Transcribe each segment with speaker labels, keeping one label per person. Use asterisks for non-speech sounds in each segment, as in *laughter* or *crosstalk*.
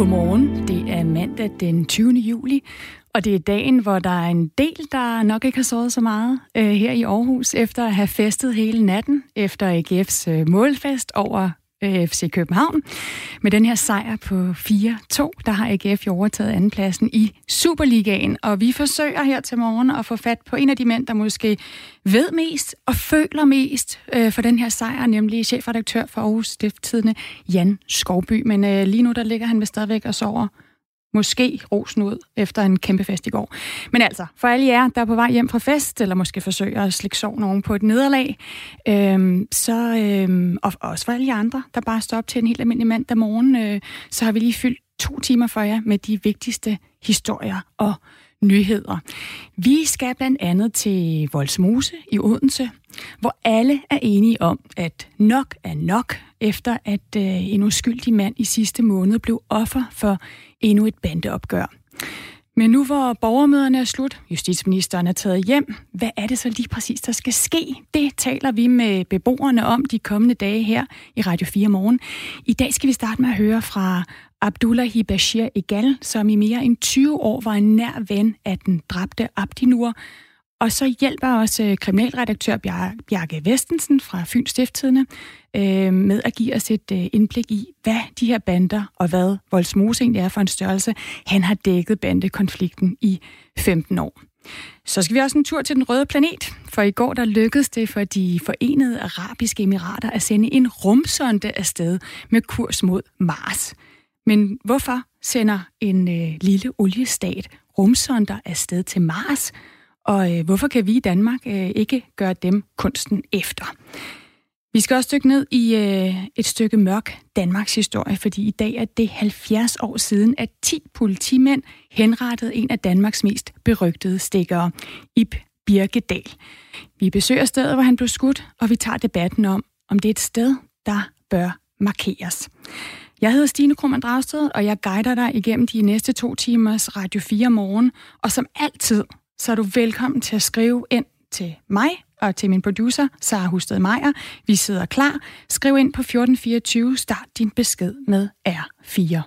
Speaker 1: Godmorgen. Det er mandag den 20. juli, og det er dagen, hvor der er en del, der nok ikke har sovet så meget øh, her i Aarhus, efter at have festet hele natten efter AGF's øh, målfest over Øh, FC København. Med den her sejr på 4-2, der har AGF jo overtaget andenpladsen i Superligaen, og vi forsøger her til morgen at få fat på en af de mænd, der måske ved mest og føler mest øh, for den her sejr, nemlig chefredaktør for Aarhus Stifttidene, Jan Skovby. Men øh, lige nu, der ligger han ved stadigvæk og sover måske rosen ud efter en kæmpe fest i går. Men altså, for alle jer, der er på vej hjem fra fest, eller måske forsøger at slikke sov nogen på et nederlag, øhm, så, øhm, og også for alle jer andre, der bare står op til en helt almindelig mandag morgen, øh, så har vi lige fyldt to timer for jer med de vigtigste historier og nyheder. Vi skal blandt andet til Voldsmose i Odense, hvor alle er enige om, at nok er nok, efter at øh, en uskyldig mand i sidste måned blev offer for endnu et bandeopgør. Men nu hvor borgermøderne er slut, justitsministeren er taget hjem, hvad er det så lige præcis, der skal ske? Det taler vi med beboerne om de kommende dage her i Radio 4 morgen. I dag skal vi starte med at høre fra Abdullah Bashir Egal, som i mere end 20 år var en nær ven af den dræbte Abdinur, og så hjælper også øh, kriminalredaktør Bjarke Vestensen fra Fyns Stifttidene øh, med at give os et øh, indblik i, hvad de her bander og hvad Voldsmose egentlig er for en størrelse. Han har dækket bandekonflikten i 15 år. Så skal vi også en tur til den røde planet, for i går der lykkedes det for de forenede arabiske emirater at sende en rumsonde afsted med kurs mod Mars. Men hvorfor sender en øh, lille oliestat rumsonder afsted til Mars? Og øh, hvorfor kan vi i Danmark øh, ikke gøre dem kunsten efter? Vi skal også dykke ned i øh, et stykke mørk Danmarks historie, fordi i dag er det 70 år siden, at 10 politimænd henrettede en af Danmarks mest berygtede stikkere, Ib Birkedal. Vi besøger stedet, hvor han blev skudt, og vi tager debatten om, om det er et sted, der bør markeres. Jeg hedder Stine Krummernd Dragsted, og jeg guider dig igennem de næste to timers Radio 4 morgen. Og som altid, så er du velkommen til at skrive ind til mig og til min producer, Sara Husted Meier. Vi sidder klar. Skriv ind på 1424. Start din besked med R4.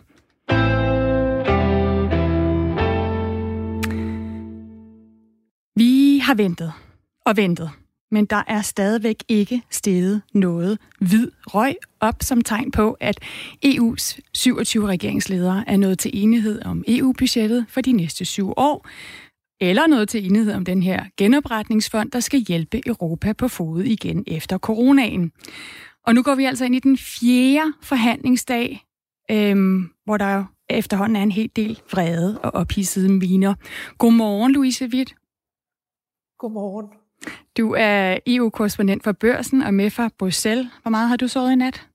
Speaker 1: Vi har ventet og ventet men der er stadigvæk ikke steget noget hvid røg op som tegn på, at EU's 27 regeringsledere er nået til enighed om EU-budgettet for de næste syv år, eller noget til enighed om den her genopretningsfond, der skal hjælpe Europa på fod igen efter coronaen. Og nu går vi altså ind i den fjerde forhandlingsdag, øhm, hvor der efterhånden er en hel del vrede og ophidsede miner. Godmorgen, Louise Witt.
Speaker 2: Godmorgen.
Speaker 1: Du er EU-korrespondent for Børsen og med fra Bruxelles. Hvor meget har du sovet i nat?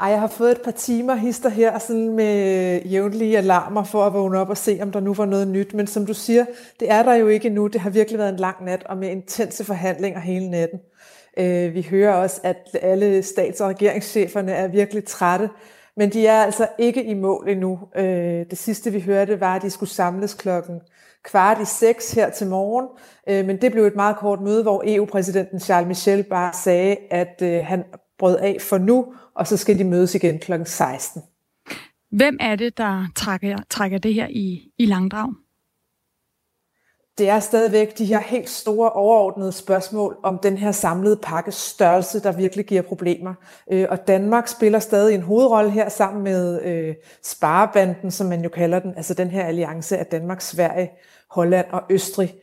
Speaker 2: Ej, jeg har fået et par timer hister her sådan med jævnlige alarmer for at vågne op og se, om der nu var noget nyt. Men som du siger, det er der jo ikke endnu. Det har virkelig været en lang nat og med intense forhandlinger hele natten. Øh, vi hører også, at alle stats- og regeringscheferne er virkelig trætte, men de er altså ikke i mål endnu. Øh, det sidste vi hørte var, at de skulle samles klokken kvart i seks her til morgen, øh, men det blev et meget kort møde, hvor EU-præsidenten Charles Michel bare sagde, at øh, han brød af for nu, og så skal de mødes igen kl. 16.
Speaker 1: Hvem er det, der trækker, trækker det her i, i langdrag?
Speaker 2: det er stadigvæk de her helt store overordnede spørgsmål om den her samlede pakkes størrelse, der virkelig giver problemer. Øh, og Danmark spiller stadig en hovedrolle her sammen med øh, Sparebanden, som man jo kalder den, altså den her alliance af Danmark, Sverige, Holland og Østrig.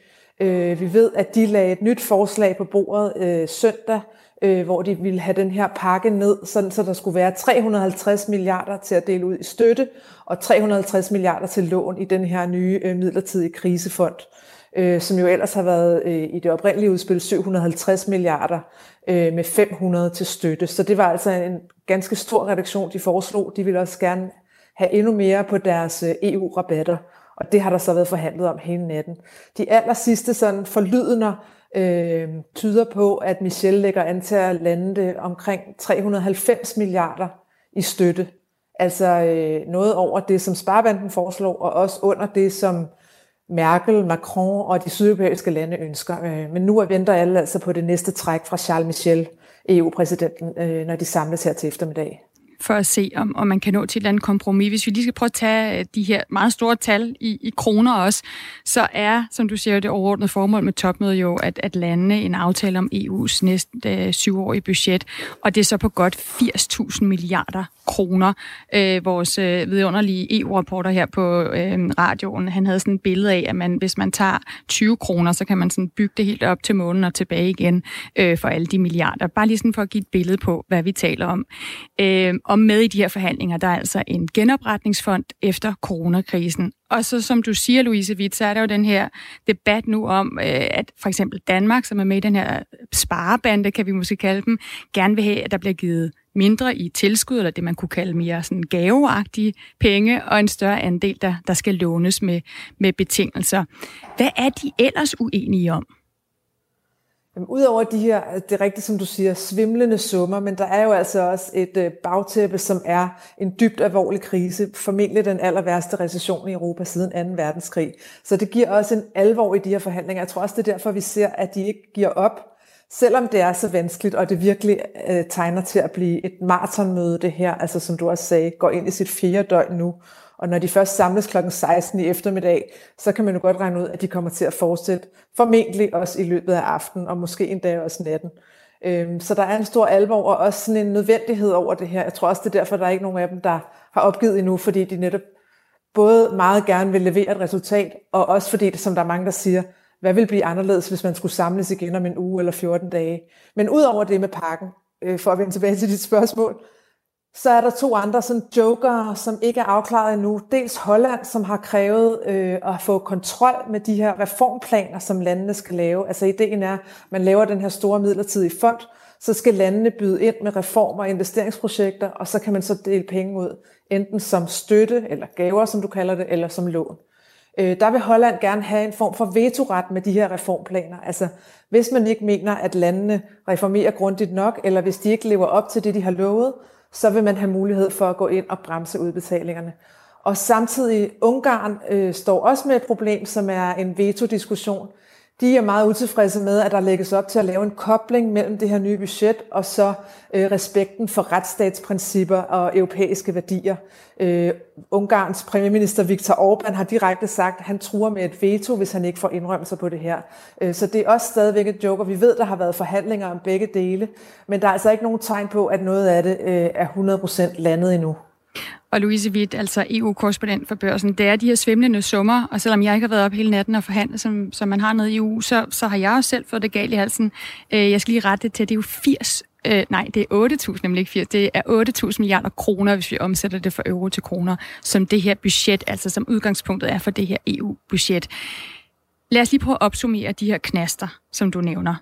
Speaker 2: Øh, vi ved, at de lagde et nyt forslag på bordet øh, søndag, øh, hvor de ville have den her pakke ned, sådan, så der skulle være 350 milliarder til at dele ud i støtte, og 350 milliarder til lån i den her nye øh, midlertidige krisefond øh, som jo ellers har været øh, i det oprindelige udspil 750 milliarder øh, med 500 til støtte. Så det var altså en ganske stor reduktion, de foreslog. De ville også gerne have endnu mere på deres øh, EU-rabatter, og det har der så været forhandlet om hele natten. De aller sidste sådan forlydender øh, tyder på, at Michel lægger an til at lande det omkring 390 milliarder i støtte. Altså øh, noget over det, som Sparbanden foreslår, og også under det, som Merkel, Macron og de sydeuropæiske lande ønsker. Øh, men nu venter alle altså på det næste træk fra Charles Michel, EU-præsidenten, øh, når de samles her til eftermiddag
Speaker 1: for at se, om, om man kan nå til et eller andet kompromis. Hvis vi lige skal prøve at tage øh, de her meget store tal i, i kroner også, så er, som du siger, det overordnede formål med topmødet jo, at, at lande en aftale om EU's næste øh, syvårige budget, og det er så på godt 80.000 milliarder kroner. Øh, vores øh, vidunderlige EU-rapporter her på øh, radioen, han havde sådan et billede af, at man, hvis man tager 20 kroner, så kan man sådan bygge det helt op til månen og tilbage igen øh, for alle de milliarder. Bare lige sådan for at give et billede på, hvad vi taler om. Øh, og med i de her forhandlinger, der er altså en genopretningsfond efter coronakrisen. Og så som du siger, Louise Witt, så er der jo den her debat nu om, øh, at for eksempel Danmark, som er med i den her øh, sparebande, kan vi måske kalde dem, gerne vil have, at der bliver givet mindre i tilskud, eller det man kunne kalde mere sådan gaveagtige penge, og en større andel, der, der skal lånes med, med betingelser. Hvad er de ellers uenige om?
Speaker 2: Jamen, Udover de her, det er rigtigt som du siger, svimlende summer, men der er jo altså også et øh, bagtæppe, som er en dybt alvorlig krise, formentlig den aller værste recession i Europa siden 2. verdenskrig. Så det giver også en alvor i de her forhandlinger. Jeg tror også, det er derfor, vi ser, at de ikke giver op, selvom det er så vanskeligt, og det virkelig øh, tegner til at blive et maratonmøde, det her, altså som du også sagde, går ind i sit fjerde døgn nu, og når de først samles kl. 16 i eftermiddag, så kan man jo godt regne ud, at de kommer til at fortsætte formentlig også i løbet af aftenen, og måske endda også natten. Øhm, så der er en stor alvor, og også sådan en nødvendighed over det her. Jeg tror også, det er derfor, der er ikke nogen af dem, der har opgivet endnu, fordi de netop både meget gerne vil levere et resultat, og også fordi, det, som der er mange, der siger, hvad vil blive anderledes, hvis man skulle samles igen om en uge eller 14 dage. Men udover det med pakken, øh, for at vende tilbage til dit spørgsmål, så er der to andre sådan joker, som ikke er afklaret endnu. Dels Holland, som har krævet øh, at få kontrol med de her reformplaner, som landene skal lave. Altså ideen er, at man laver den her store midlertidige fond, så skal landene byde ind med reformer og investeringsprojekter, og så kan man så dele penge ud, enten som støtte, eller gaver, som du kalder det, eller som lån. Øh, der vil Holland gerne have en form for vetoret med de her reformplaner. Altså, hvis man ikke mener, at landene reformerer grundigt nok, eller hvis de ikke lever op til det, de har lovet, så vil man have mulighed for at gå ind og bremse udbetalingerne. Og samtidig Ungarn øh, står også med et problem, som er en veto-diskussion. De er meget utilfredse med, at der lægges op til at lave en kobling mellem det her nye budget og så øh, respekten for retsstatsprincipper og europæiske værdier. Øh, Ungarns premierminister Viktor Orbán har direkte sagt, at han truer med et veto, hvis han ikke får indrømmelser på det her. Øh, så det er også stadigvæk et joker. Vi ved, der har været forhandlinger om begge dele, men der er altså ikke nogen tegn på, at noget af det øh, er 100% landet endnu.
Speaker 1: Og Louise Witt, altså EU-korrespondent for børsen, det er de her svimlende summer, og selvom jeg ikke har været op hele natten og forhandlet, som, som man har nede i EU, så, så har jeg også selv fået det galt i halsen. Øh, jeg skal lige rette det til, det er jo 80 Øh, nej, det er 8.000, nemlig ikke 80. Det er 8.000 milliarder kroner, hvis vi omsætter det fra euro til kroner, som det her budget, altså som udgangspunktet er for det her EU-budget. Lad os lige prøve at opsummere de her knaster, som du nævner.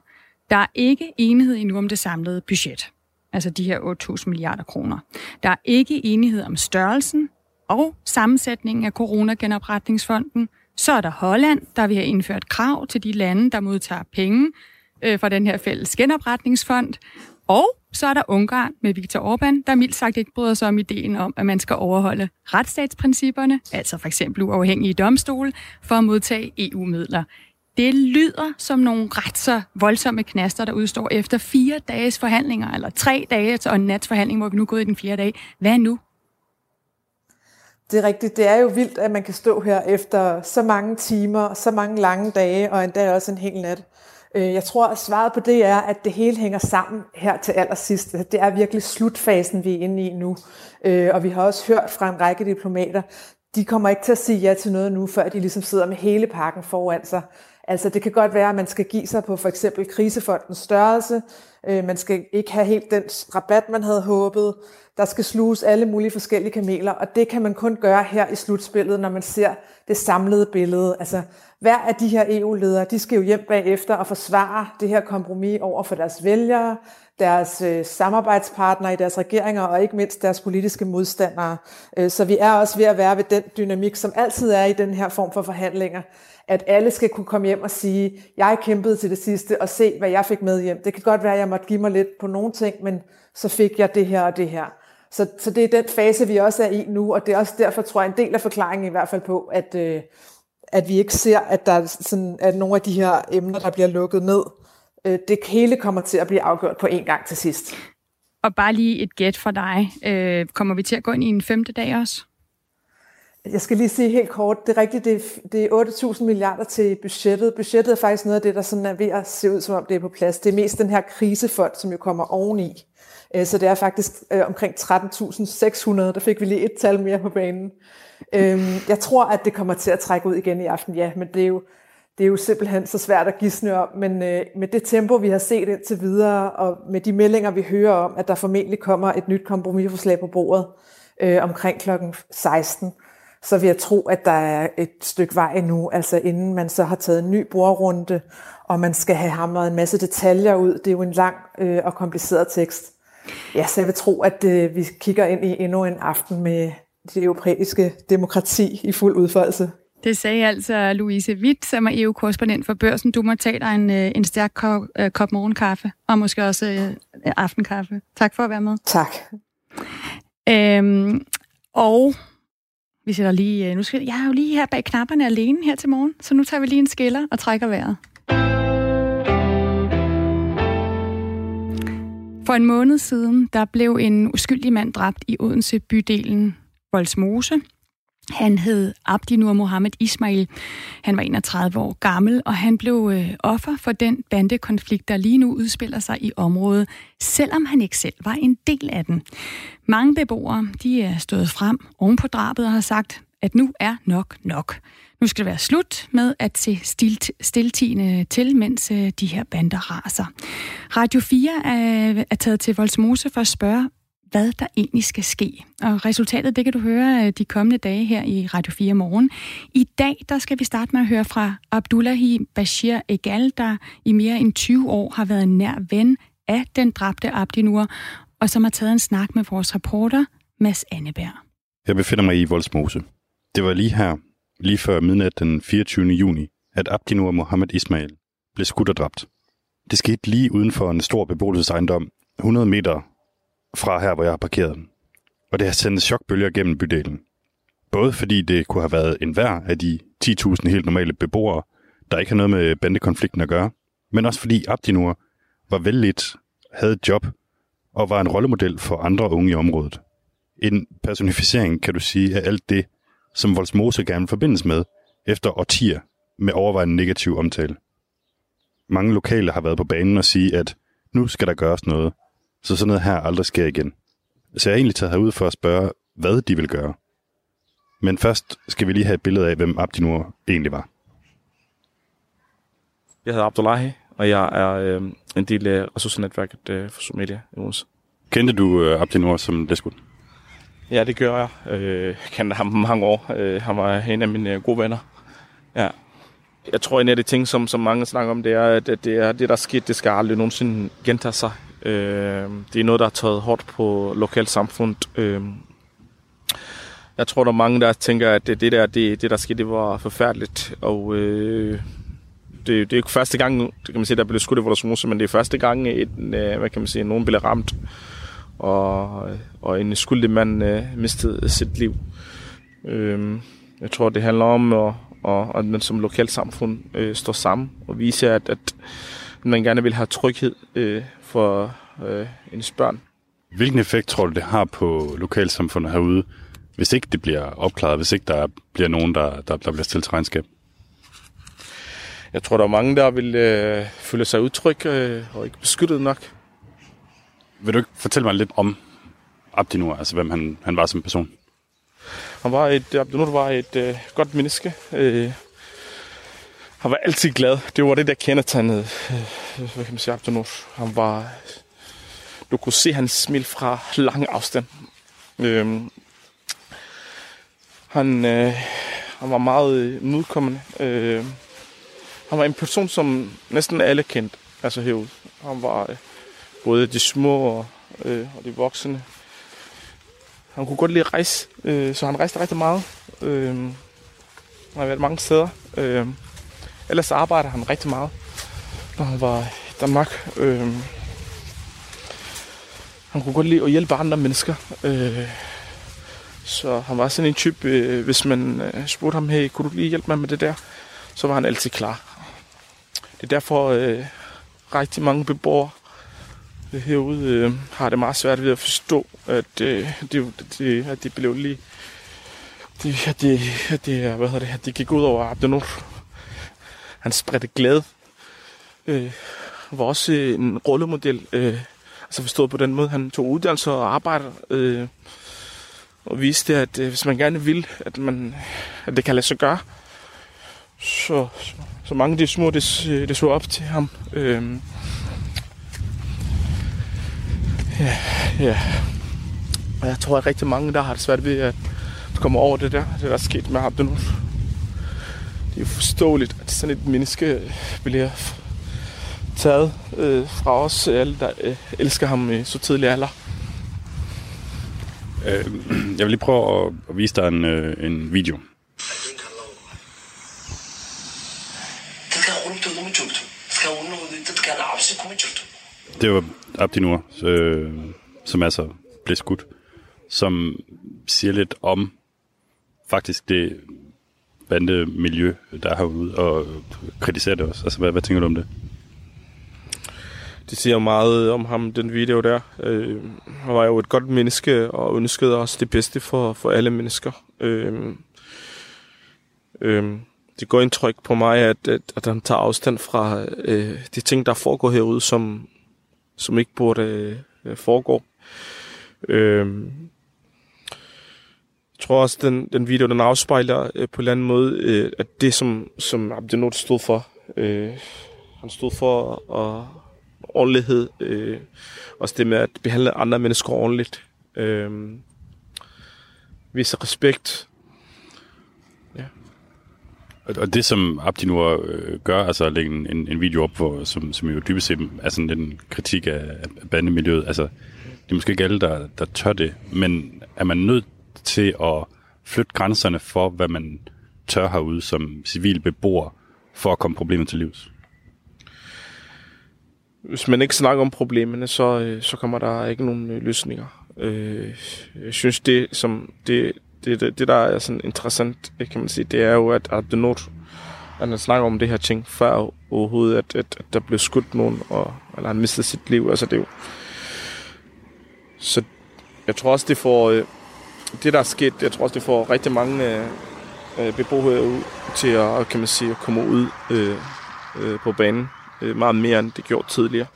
Speaker 1: Der er ikke enighed endnu om det samlede budget altså de her 8.000 milliarder kroner. Der er ikke enighed om størrelsen og sammensætningen af coronagenopretningsfonden. Så er der Holland, der vil have indført krav til de lande, der modtager penge øh, fra den her fælles genopretningsfond. Og så er der Ungarn med Viktor Orbán, der mildt sagt ikke bryder sig om ideen om, at man skal overholde retsstatsprincipperne, altså for eksempel uafhængige domstole, for at modtage EU-midler. Det lyder som nogle ret så voldsomme knaster, der udstår efter fire dages forhandlinger, eller tre dage og en nats forhandling, hvor vi nu er gået i den fjerde dag. Hvad nu?
Speaker 2: Det er rigtigt. Det er jo vildt, at man kan stå her efter så mange timer, så mange lange dage, og endda også en hel nat. Øh, jeg tror, at svaret på det er, at det hele hænger sammen her til allersidst. Det er virkelig slutfasen, vi er inde i nu. Øh, og vi har også hørt fra en række diplomater, de kommer ikke til at sige ja til noget nu, før de ligesom sidder med hele pakken foran sig. Altså det kan godt være, at man skal give sig på for eksempel krisefondens størrelse. Øh, man skal ikke have helt den rabat, man havde håbet. Der skal sluges alle mulige forskellige kameler, og det kan man kun gøre her i slutspillet, når man ser det samlede billede. Altså hver af de her EU-ledere, de skal jo hjem bagefter og forsvare det her kompromis over for deres vælgere, deres øh, samarbejdspartnere i deres regeringer og ikke mindst deres politiske modstandere. Øh, så vi er også ved at være ved den dynamik, som altid er i den her form for forhandlinger, at alle skal kunne komme hjem og sige, jeg kæmpede til det sidste og se, hvad jeg fik med hjem. Det kan godt være, at jeg måtte give mig lidt på nogle ting, men så fik jeg det her og det her. Så, så det er den fase, vi også er i nu, og det er også derfor, tror jeg, en del af forklaringen i hvert fald på, at, øh, at vi ikke ser, at der er sådan, at nogle af de her emner, der bliver lukket ned, øh, det hele kommer til at blive afgjort på en gang til sidst.
Speaker 1: Og bare lige et gæt fra dig. Øh, kommer vi til at gå ind i en femte dag også?
Speaker 2: Jeg skal lige sige helt kort, det er rigtigt, det er, det er 8.000 milliarder til budgettet. Budgettet er faktisk noget af det, der sådan er ved at se ud, som om det er på plads. Det er mest den her krisefond, som jo kommer oveni. Øh, så det er faktisk øh, omkring 13.600. Der fik vi lige et tal mere på banen. Øhm, jeg tror, at det kommer til at trække ud igen i aften, ja, men det er jo, det er jo simpelthen så svært at gisne om. Men øh, med det tempo, vi har set indtil videre, og med de meldinger, vi hører om, at der formentlig kommer et nyt kompromisforslag på bordet øh, omkring klokken 16, så vil jeg tro, at der er et stykke vej nu, altså inden man så har taget en ny bordrunde, og man skal have hamret en masse detaljer ud. Det er jo en lang øh, og kompliceret tekst. Ja, så jeg vil tro, at øh, vi kigger ind i endnu en aften med det europæiske demokrati i fuld udfoldelse.
Speaker 1: Det sagde altså Louise Witt, som er EU-korrespondent for Børsen. Du må tage dig en, øh, en stærk kop, øh, kop morgenkaffe, og måske også øh, aftenkaffe. Tak for at være med.
Speaker 2: Tak.
Speaker 1: Øhm, og vi sætter lige... Øh, nu skal, jeg er jo lige her bag knapperne alene her til morgen, så nu tager vi lige en skiller og trækker vejret. For en måned siden, der blev en uskyldig mand dræbt i Odense bydelen Volsmose. Han hed Abdinur Mohammed Ismail. Han var 31 år gammel, og han blev øh, offer for den bandekonflikt, der lige nu udspiller sig i området, selvom han ikke selv var en del af den. Mange beboere de er stået frem oven på drabet og har sagt, at nu er nok nok. Nu skal det være slut med at se stilt, stiltigende til, mens øh, de her bander raser. Radio 4 er, er taget til Volsmose for at spørge, hvad der egentlig skal ske. Og resultatet, det kan du høre øh, de kommende dage her i Radio 4 morgen. I dag, der skal vi starte med at høre fra Abdullahi Bashir Egal, der i mere end 20 år har været en nær ven af den dræbte Abdinur, og som har taget en snak med vores reporter, Mads Anneberg.
Speaker 3: Jeg befinder mig i Voldsmose. Det var lige her, lige før midnat den 24. juni, at Abdinur Mohammed Ismail blev skudt og dræbt. Det skete lige uden for en stor beboelsesejendom, 100 meter fra her, hvor jeg har parkeret. Og det har sendt chokbølger gennem bydelen. Både fordi det kunne have været en hver af de 10.000 helt normale beboere, der ikke har noget med bandekonflikten at gøre, men også fordi Abdinur var vældigt, havde et job og var en rollemodel for andre unge i området. En personificering, kan du sige, af alt det, som Voldsmose gerne forbindes med, efter årtier med overvejende negativ omtale. Mange lokale har været på banen og sige, at nu skal der gøres noget, så sådan noget her aldrig sker igen. Så jeg er egentlig taget herud for at spørge, hvad de vil gøre. Men først skal vi lige have et billede af, hvem Abdinur egentlig var.
Speaker 4: Jeg hedder Abdullahi, og jeg er øh, en del af ressourcenetværket øh, for Somalia i Odense.
Speaker 3: Kendte du øh, Abdinur som blev skudt?
Speaker 4: Ja, det gør jeg. Øh, kender ham mange år. Øh, han var en af mine øh, gode venner. Ja. Jeg tror, en af de ting, som, som mange snakker om, det er, at det, er, det der er sket, det skal aldrig nogensinde gentage sig. Øh, det er noget, der har taget hårdt på lokalt samfund. Øh, jeg tror, der er mange, der tænker, at det, det der, det, det der skete, det var forfærdeligt. Og øh, det, det er ikke første gang, det kan man sige, der blev skudt i Vodersmose, men det er første gang, et, øh, hvad kan man sige, nogen blev ramt, og, og en skyldig mand øh, mistede sit liv. Øh, jeg tror, det handler om, at, og, at man som lokalt samfund øh, står sammen og viser, at, at man gerne vil have tryghed øh, for øh, ens børn.
Speaker 3: Hvilken effekt tror du, det har på lokalsamfundet herude, hvis ikke det bliver opklaret, hvis ikke der bliver nogen, der, der, der bliver stillet til regnskab?
Speaker 4: Jeg tror, der er mange, der vil øh, føle sig utryg øh, og ikke beskyttet nok.
Speaker 3: Vil du ikke fortælle mig lidt om Abdinur, altså hvem han, han var som person?
Speaker 4: Han var et, Abdinur var et øh, godt menneske. Øh, han var altid glad. Det var det, der kendetegnede, øh, hvad kan man sige, Abdinur. Han var, du kunne se hans smil fra lang afstand. Øhm, han, øh, han var meget modkommende. Øh, øhm, han var en person, som næsten alle kendte, altså herude. Han var øh, både de små og, øh, og de voksne. Han kunne godt lide at rejse, øh, så han rejste rigtig meget. Øh, han har været mange steder. Øh, ellers arbejder han rigtig meget, når han var i Danmark. Øh, han kunne godt lide at hjælpe andre mennesker. Øh, så han var sådan en type, øh, hvis man øh, spurgte ham, hey, kunne du lige hjælpe mig med det der? Så var han altid klar. Det er derfor øh, rigtig mange beboere øh, herude øh, har det meget svært ved at forstå, at, øh, det, det, at de blev lige... Det, at det, at det, hvad hedder det, at det gik ud over Abdenur. Han spredte glæde. Øh, var også øh, en rollemodel. Øh, altså forstået på den måde, han tog uddannelse og arbejder. Øh, og viste, at øh, hvis man gerne vil, at, man, at det kan lade sig gøre, så, så, så mange af de små, det, øh, det så op til ham. Øh, Ja, ja. Og jeg tror, at rigtig mange, der har det svært ved at komme over det der, det der er sket med ham nu. Det er jo forståeligt, at sådan et menneske bliver taget øh, fra os alle, der øh, elsker ham i så tidlig alder.
Speaker 3: Øh, *clears throat* jeg vil lige prøve at, at vise dig en, øh, en video. Det var Abdinur, øh, som altså blev skudt, som siger lidt om faktisk det bandemiljø, der er herude, og kritiserer det også. Altså, hvad, hvad tænker du om det?
Speaker 4: Det siger meget om ham, den video der. Øh, han var jo et godt menneske, og ønskede også det bedste for, for alle mennesker. Øh, øh, det går indtryk på mig, at, at, at han tager afstand fra øh, de ting, der foregår herude, som, som ikke burde øh, foregå. Øh, jeg tror også, den, den video, den afspejler øh, på en eller anden måde, øh, at det, som, som Abdelnot stod for, øh, han stod for og ordentlighed, øh, også det med at behandle andre mennesker ordentligt, øh, vise respekt,
Speaker 3: og det, som Abdinur øh, gør, altså at lægge en, en video op, hvor, som, som jo dybest set er sådan en kritik af, af bandemiljøet, altså det er måske ikke alle, der, der tør det, men er man nødt til at flytte grænserne for, hvad man tør herude som civil beboer, for at komme problemet til livs?
Speaker 4: Hvis man ikke snakker om problemerne, så, øh, så kommer der ikke nogen øh, løsninger. Øh, jeg synes, det, som det, det, det, det der er sådan interessant, kan man sige, det er jo, at, at at han snakker om det her ting før overhovedet, at, at, at der blev skudt nogen, og, eller han mistede sit liv. Altså det er jo... Så jeg tror også, det får... Øh, det, der er sket, jeg tror også, det får rigtig mange øh, øh, beboere ud til at, kan man sige, at komme ud øh, øh, på banen øh, meget mere, end det gjorde tidligere.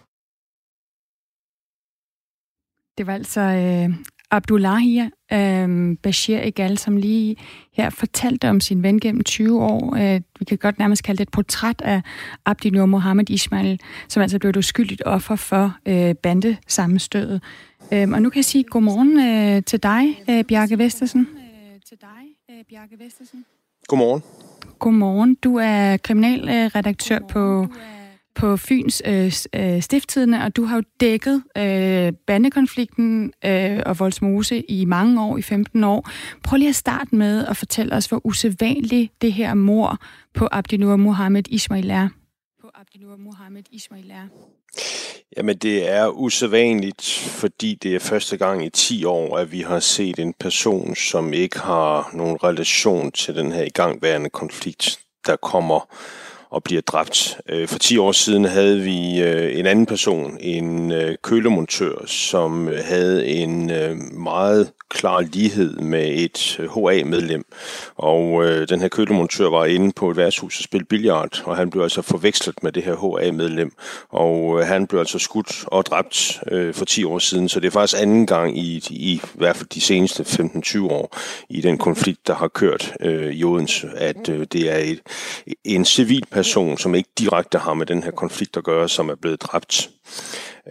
Speaker 1: Det var altså øh, Abdullahi øh, Bashir Egal, som lige her fortalte om sin ven gennem 20 år. Øh, vi kan godt nærmest kalde det et portræt af Abdi Nur Mohammed Ismail, som altså blev et uskyldigt offer for øh, bandesammenstødet. Øh, og nu kan jeg sige godmorgen øh, til dig, øh, Bjarke Vestersen. Til dig, øh, Bjarke Vestersen.
Speaker 5: Godmorgen.
Speaker 1: Godmorgen. Du er kriminalredaktør på på Fyns øh, øh, stifttidene, og du har jo dækket øh, bandekonflikten øh, og Voldsmose i mange år, i 15 år. Prøv lige at starte med at fortælle os, hvor usædvanligt det her mor på Abdinur Mohammed Ismail er. På Abdinur Mohammed Ismail er.
Speaker 5: Jamen det er usædvanligt, fordi det er første gang i 10 år, at vi har set en person, som ikke har nogen relation til den her igangværende konflikt, der kommer og bliver dræbt. Øh, for 10 år siden havde vi øh, en anden person, en øh, kølemontør, som havde en meget klar lighed med et HA-medlem. Og øh, den her kølemontør var inde på et værtshus og spille billard, og han blev altså forvekslet med det her HA-medlem. Og øh, han blev altså skudt og dræbt øh, for 10 år siden, så det er faktisk anden gang i, i, i hvert fald de seneste 15-20 år i den konflikt, der har kørt øh, i Odense, at øh, det er et, en civil person, som ikke direkte har med den her konflikt at gøre, som er blevet dræbt.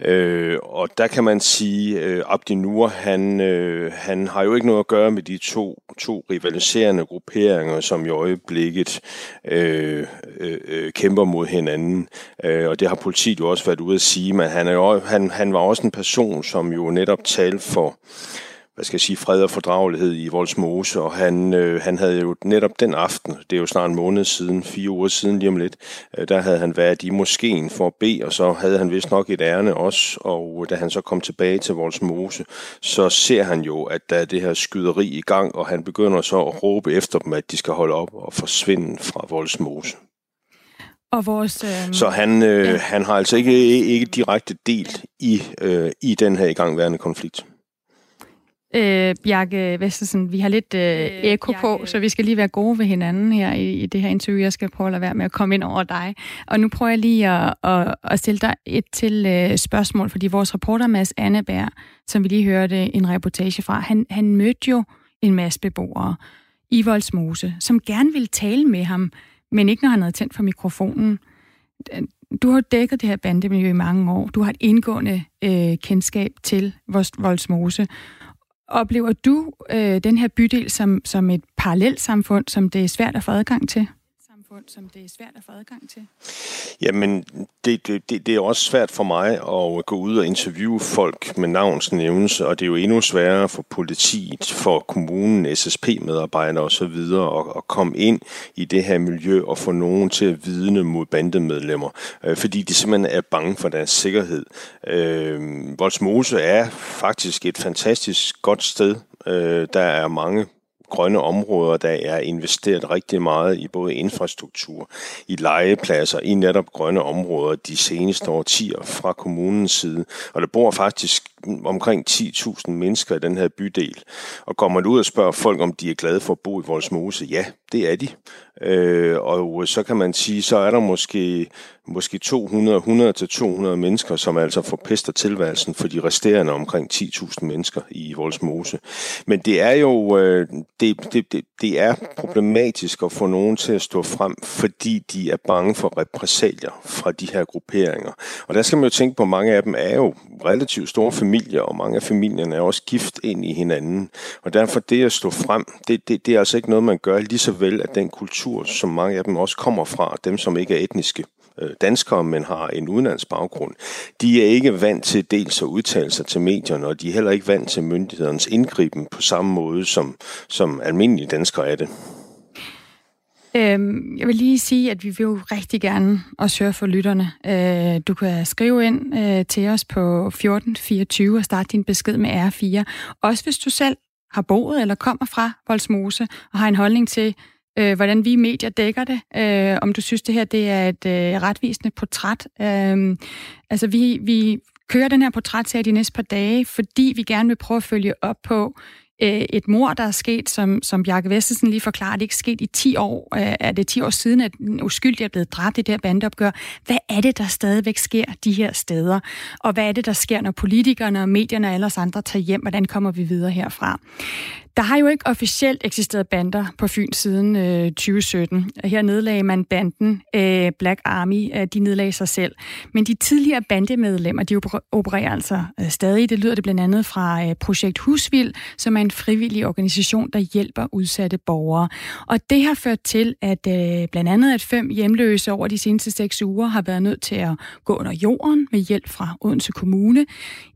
Speaker 5: Øh, og der kan man sige, at øh, Abdi Nur, han, øh, han har jo ikke noget at gøre med de to, to rivaliserende grupperinger, som i øjeblikket øh, øh, øh, kæmper mod hinanden. Øh, og det har politiet jo også været ude at sige, men han, er jo, han, han var også en person, som jo netop talte for hvad skal jeg sige, fred og fordragelighed i Voldsmose, og han, øh, han havde jo netop den aften, det er jo snart en måned siden, fire uger siden lige om lidt, øh, der havde han været i moskeen for at bede, og så havde han vist nok et ærne også, og da han så kom tilbage til Voldsmose, så ser han jo, at der er det her skyderi i gang, og han begynder så at råbe efter dem, at de skal holde op og forsvinde fra Voldsmose. Og vores, øh, så han, øh, ja. han har altså ikke, ikke direkte delt i, øh, i den her igangværende konflikt.
Speaker 1: Øh, Bjarke Vestersen, vi har lidt øh, øh eko på, så vi skal lige være gode ved hinanden her i, i det her interview. Jeg skal prøve at lade være med at komme ind over dig. Og nu prøver jeg lige at, at, at stille dig et til øh, spørgsmål, fordi vores reporter Mads Anneberg, som vi lige hørte en reportage fra, han, han mødte jo en masse beboere i Voldsmose, som gerne ville tale med ham, men ikke når han havde tændt for mikrofonen. Du har dækket det her bandemiljø i mange år. Du har et indgående øh, kendskab til Voldsmose. Oplever du øh, den her bydel som, som et parallelt samfund, som det er svært at få adgang til? Samfund, som det er svært at få adgang til?
Speaker 5: Jamen, det, det, det, det er også svært for mig at gå ud og interviewe folk med navnsnævnelse, og det er jo endnu sværere for politiet, for kommunen, SSP-medarbejdere osv. At, at komme ind i det her miljø og få nogen til at vidne mod bandemedlemmer, øh, fordi de simpelthen er bange for deres sikkerhed. Øh, Voldsmose er faktisk et fantastisk godt sted. Øh, der er mange grønne områder, der er investeret rigtig meget i både infrastruktur, i legepladser, i netop grønne områder de seneste årtier fra kommunens side. Og der bor faktisk omkring 10.000 mennesker i den her bydel. Og kommer man ud og spørger folk, om de er glade for at bo i Voldsmose, ja, det er de. Øh, og så kan man sige, så er der måske, måske 200, 100-200 mennesker, som altså forpester tilværelsen for de resterende omkring 10.000 mennesker i Voldsmose. Men det er jo øh, det, det, det, det er problematisk at få nogen til at stå frem, fordi de er bange for repræsalier fra de her grupperinger. Og der skal man jo tænke på, at mange af dem er jo relativt store familier, og mange af familierne er også gift ind i hinanden. Og derfor det at stå frem, det, det, det er altså ikke noget, man gør lige så vel af den kultur, som mange af dem også kommer fra, dem som ikke er etniske øh, danskere, men har en udenlands baggrund, de er ikke vant til dels at udtale sig til medierne, og de er heller ikke vant til myndighedernes indgriben på samme måde, som, som almindelige danskere er det.
Speaker 1: Øhm, jeg vil lige sige, at vi vil jo rigtig gerne også høre for lytterne. Øh, du kan skrive ind øh, til os på 1424 og starte din besked med R4. Også hvis du selv har boet eller kommer fra Voldsmose og har en holdning til, øh, hvordan vi medier dækker det. Øh, om du synes, det her det er et øh, retvisende portræt. Øh, altså, vi, vi kører den her portrætserie de næste par dage, fordi vi gerne vil prøve at følge op på øh, et mor, der er sket, som, som Bjarke Vestersen lige forklarede, det ikke sket i 10 år. Øh, er det 10 år siden, at en uskyldig er blevet dræbt i det her bandeopgør? Hvad er det, der stadigvæk sker de her steder? Og hvad er det, der sker, når politikerne og medierne og alle os andre tager hjem? Hvordan kommer vi videre herfra? Der har jo ikke officielt eksisteret bander på Fyn siden øh, 2017. Her nedlagde man banden øh, Black Army. Øh, de nedlagde sig selv. Men de tidligere bandemedlemmer, de opererer altså øh, stadig. Det lyder det blandt andet fra øh, Projekt Husvild, som er en frivillig organisation, der hjælper udsatte borgere. Og det har ført til, at øh, blandt andet at fem hjemløse over de seneste seks uger har været nødt til at gå under jorden med hjælp fra Odense Kommune.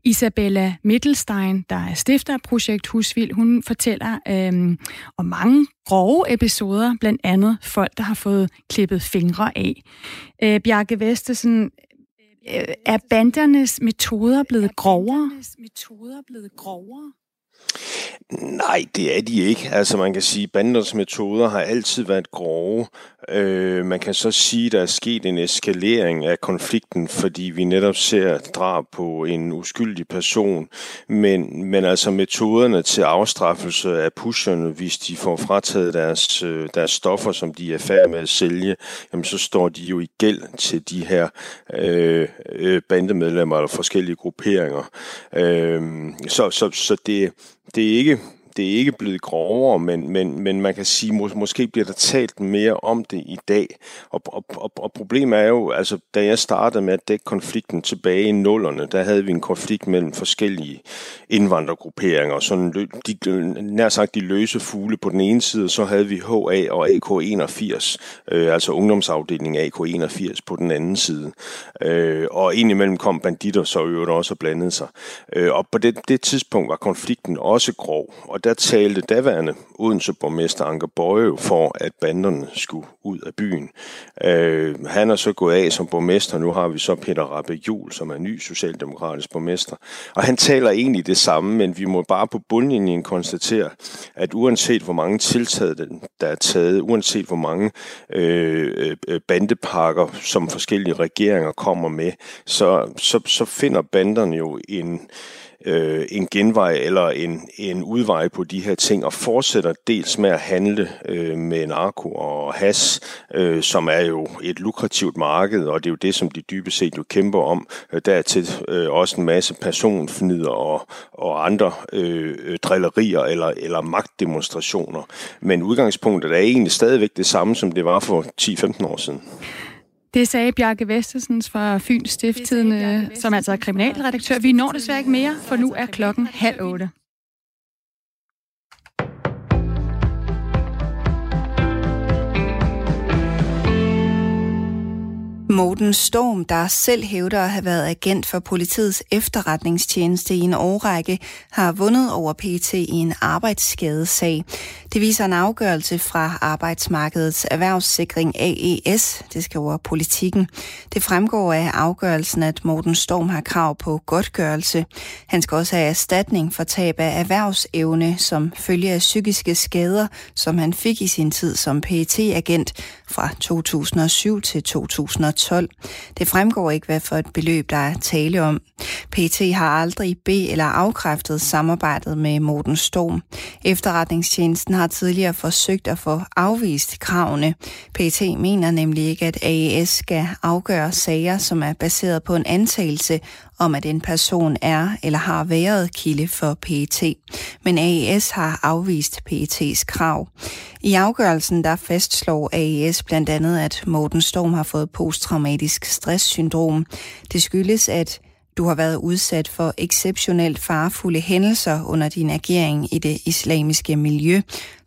Speaker 1: Isabella Mittelstein, der er stifter af Projekt Husvild, hun fortæller øh, om mange grove episoder, blandt andet folk, der har fået klippet fingre af. Øh, Bjarke Vestesen, øh, er bandernes metoder blevet grovere? Er bandernes metoder blevet grovere?
Speaker 5: Nej, det er de ikke. Altså man kan sige, at bandernes metoder har altid været grove. Øh, man kan så sige, at der er sket en eskalering af konflikten, fordi vi netop ser drab på en uskyldig person. Men, men altså metoderne til afstraffelse af pusherne, hvis de får frataget deres, øh, deres stoffer, som de er færdige med at sælge, jamen så står de jo i gæld til de her øh, øh bandemedlemmer eller forskellige grupperinger. Øh, så, så, så det, det er ikke det er ikke blevet grovere, men, men, men man kan sige, mås- måske bliver der talt mere om det i dag. Og, og, og, og problemet er jo, altså da jeg startede med at dække konflikten tilbage i nullerne, der havde vi en konflikt mellem forskellige indvandrergrupperinger, sådan de, nær sagt de løse fugle på den ene side, så havde vi HA og AK81, øh, altså ungdomsafdelingen AK81 på den anden side. Øh, og indimellem kom banditter så øvrigt også og blandede sig. Øh, og på det, det tidspunkt var konflikten også grov, og og der talte daværende Odense borgmester Anker Bøje for, at banderne skulle ud af byen. Øh, han er så gået af som borgmester. Nu har vi så Peter Rappe Jul, som er ny socialdemokratisk borgmester. Og han taler egentlig det samme, men vi må bare på bundlinjen konstatere, at uanset hvor mange tiltag, der er taget, uanset hvor mange øh, øh, bandepakker, som forskellige regeringer kommer med, så, så, så finder banderne jo en øh, en genvej eller en, en udvej på de her ting, og fortsætter dels med at handle øh, med narko og has, øh, som er jo et lukrativt marked, og det er jo det, som de dybest set jo kæmper om. Øh, dertil øh, også en masse personfnider og, og andre øh, drillerier eller, eller magtdemonstrationer. Men udgangspunktet er egentlig stadigvæk det samme, som det var for 10-15 år siden.
Speaker 1: Det sagde Bjarke Vestesens fra Fyns Stifttidende, som altså er kriminalredaktør. Vi når desværre ikke mere, for nu er klokken halv otte.
Speaker 6: Morten Storm, der selv hævder at have været agent for politiets efterretningstjeneste i en årrække, har vundet over PT i en arbejdsskadesag. Det viser en afgørelse fra Arbejdsmarkedets Erhvervssikring AES, det skriver politikken. Det fremgår af afgørelsen, at Morten Storm har krav på godtgørelse. Han skal også have erstatning for tab af erhvervsevne, som følge af psykiske skader, som han fik i sin tid som PT agent fra 2007 til 2012. Det fremgår ikke, hvad for et beløb der er tale om. PT har aldrig be- eller afkræftet samarbejdet med Morten Storm. Efterretningstjenesten har tidligere forsøgt at få afvist kravene. PT mener nemlig ikke, at AES skal afgøre sager, som er baseret på en antagelse om, at en person er eller har været kilde for PET. Men AES har afvist PET's krav. I afgørelsen der fastslår AES blandt andet, at Morten Storm har fået posttraumatisk stresssyndrom. Det skyldes, at du har været udsat for exceptionelt farefulde hændelser under din agering i det islamiske miljø,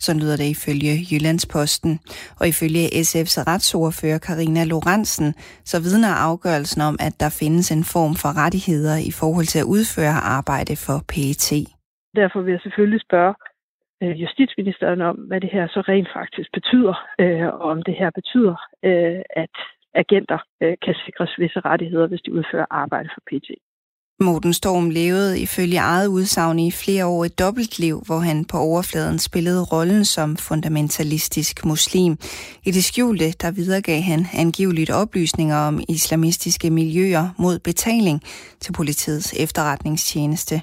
Speaker 6: så lyder det ifølge Jyllandsposten. Og ifølge SF's retsordfører Karina Lorentzen, så vidner afgørelsen om, at der findes en form for rettigheder i forhold til at udføre arbejde for PET.
Speaker 7: Derfor vil jeg selvfølgelig spørge øh, justitsministeren om, hvad det her så rent faktisk betyder, øh, og om det her betyder, øh, at agenter øh, kan sikres visse rettigheder, hvis de udfører arbejde for PT.
Speaker 6: Morten Storm levede ifølge eget udsagn i flere år et dobbeltliv, hvor han på overfladen spillede rollen som fundamentalistisk muslim. I det skjulte, der videregav han angiveligt oplysninger om islamistiske miljøer mod betaling til politiets efterretningstjeneste.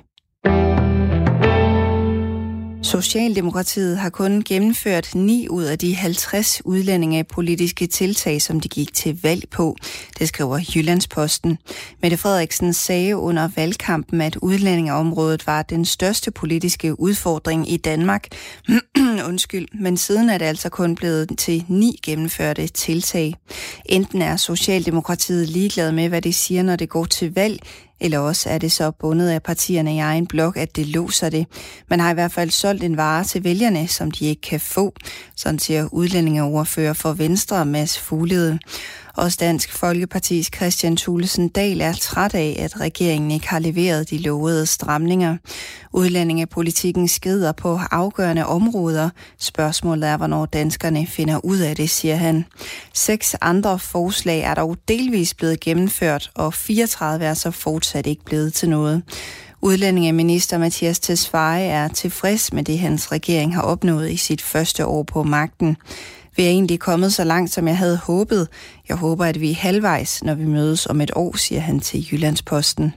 Speaker 6: Socialdemokratiet har kun gennemført 9 ud af de 50 udlændingepolitiske tiltag, som de gik til valg på. Det skriver Jyllandsposten. Mette Frederiksen sagde under valgkampen, at udlændingeområdet var den største politiske udfordring i Danmark. *clears throat* Undskyld, men siden er det altså kun blevet til ni gennemførte tiltag. Enten er Socialdemokratiet ligeglad med, hvad de siger, når det går til valg, eller også er det så bundet af partierne i egen blok, at det låser det. Man har i hvert fald solgt en vare til vælgerne, som de ikke kan få, sådan siger udlændingeoverfører for Venstre, Mads Fuglede. Også Dansk Folkepartis Christian Thulesen Dahl er træt af, at regeringen ikke har leveret de lovede stramninger. Udlændingepolitikken skrider på afgørende områder. Spørgsmålet er, hvornår danskerne finder ud af det, siger han. Seks andre forslag er dog delvis blevet gennemført, og 34 er så fortsat ikke blevet til noget. Udlændingeminister Mathias Tesfaye er tilfreds med det, hans regering har opnået i sit første år på magten. Vi er egentlig kommet så langt, som jeg havde håbet. Jeg håber, at vi er halvvejs, når vi mødes om et år, siger han til Jyllandsposten.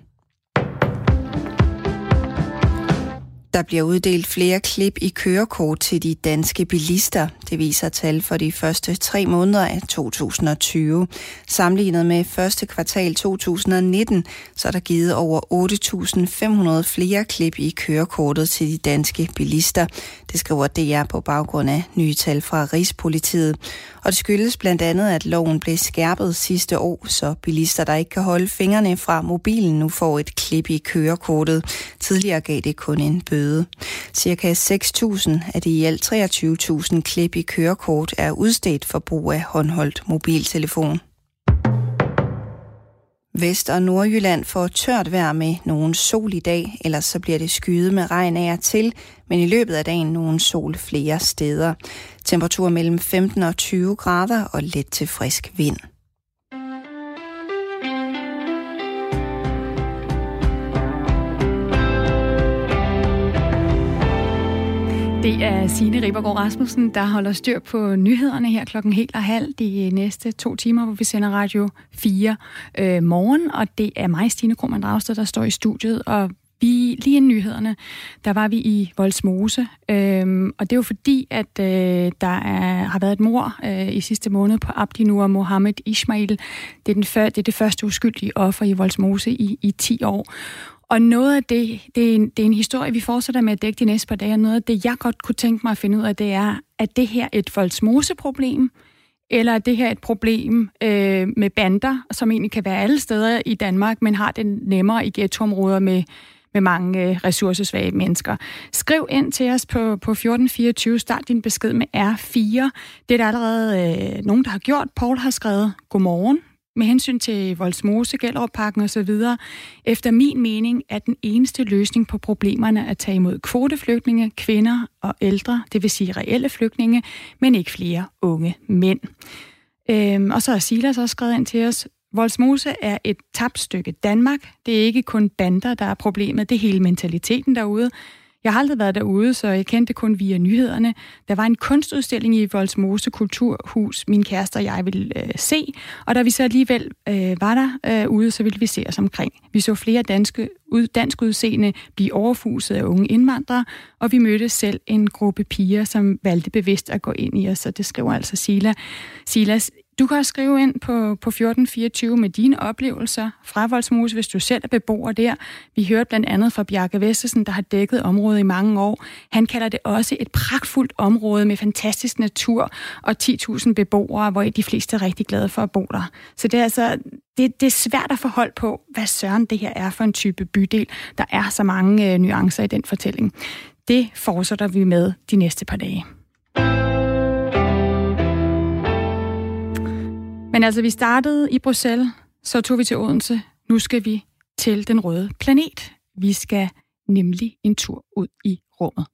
Speaker 6: Der bliver uddelt flere klip i kørekort til de danske bilister. Det viser tal for de første tre måneder af 2020. Sammenlignet med første kvartal 2019, så er der givet over 8.500 flere klip i kørekortet til de danske bilister. Det skriver DR på baggrund af nye tal fra Rigspolitiet. Og det skyldes blandt andet, at loven blev skærpet sidste år, så bilister, der ikke kan holde fingrene fra mobilen, nu får et klip i kørekortet. Tidligere gav det kun en bøde. Cirka 6.000 af de i alt 23.000 klip i kørekort er udstedt for brug af håndholdt mobiltelefon. Vest- og Nordjylland får tørt vejr med nogen sol i dag, ellers så bliver det skyet med regn af og til, men i løbet af dagen nogen sol flere steder. Temperatur mellem 15 og 20 grader og let til frisk vind.
Speaker 1: Det er Signe Ribergaard Rasmussen, der holder styr på nyhederne her klokken helt og halv de øh, næste to timer, hvor vi sender Radio 4 øh, morgen. Og det er mig, Stine Krohmann Dragsted, der står i studiet. Og vi, lige inden nyhederne, der var vi i Voldsmose. Øhm, og det er jo fordi, at øh, der er, har været et mor øh, i sidste måned på Abdinur Mohammed Ismail. Det er, den før, det er det første uskyldige offer i Voldsmose i, i 10 år. Og noget af det, det er, en, det er en historie, vi fortsætter med at dække de næste par dage, og noget af det, jeg godt kunne tænke mig at finde ud af, det er, at det her et voldsmoseproblem, eller er det her et problem øh, med bander, som egentlig kan være alle steder i Danmark, men har det nemmere i ghettoområder med, med mange øh, ressourcesvage mennesker. Skriv ind til os på, på 1424, start din besked med R4. Det er der allerede øh, nogen, der har gjort. Paul har skrevet, godmorgen, med hensyn til Voldsmose, Gellerup-pakken osv., efter min mening er den eneste løsning på problemerne at tage imod kvoteflygtninge, kvinder og ældre, det vil sige reelle flygtninge, men ikke flere unge mænd. Øhm, og så har Silas også skrevet ind til os, Voldsmose er et tabt stykke Danmark. Det er ikke kun bander, der er problemet, det er hele mentaliteten derude. Jeg har aldrig været derude, så jeg kendte kun via nyhederne. Der var en kunstudstilling i Voldsmose Kulturhus, min kæreste og jeg ville øh, se, og da vi så alligevel øh, var der øh, ude, så ville vi se os omkring. Vi så flere danske, ud, dansk udseende blive overfuset af unge indvandrere, og vi mødte selv en gruppe piger, som valgte bevidst at gå ind i os, og det skriver altså Sila. Silas, du kan også skrive ind på, på 1424 med dine oplevelser fra Voldsmose, hvis du selv er beboer der. Vi hørte blandt andet fra Bjarke Vestersen, der har dækket området i mange år. Han kalder det også et pragtfuldt område med fantastisk natur og 10.000 beboere, hvor de fleste er rigtig glade for at bo der. Så det er altså det, det er svært at forholde på, hvad søren det her er for en type bydel. Der er så mange øh, nuancer i den fortælling. Det fortsætter vi med de næste par dage. Men altså, vi startede i Bruxelles, så tog vi til Odense. Nu skal vi til den røde planet. Vi skal nemlig en tur ud i rummet.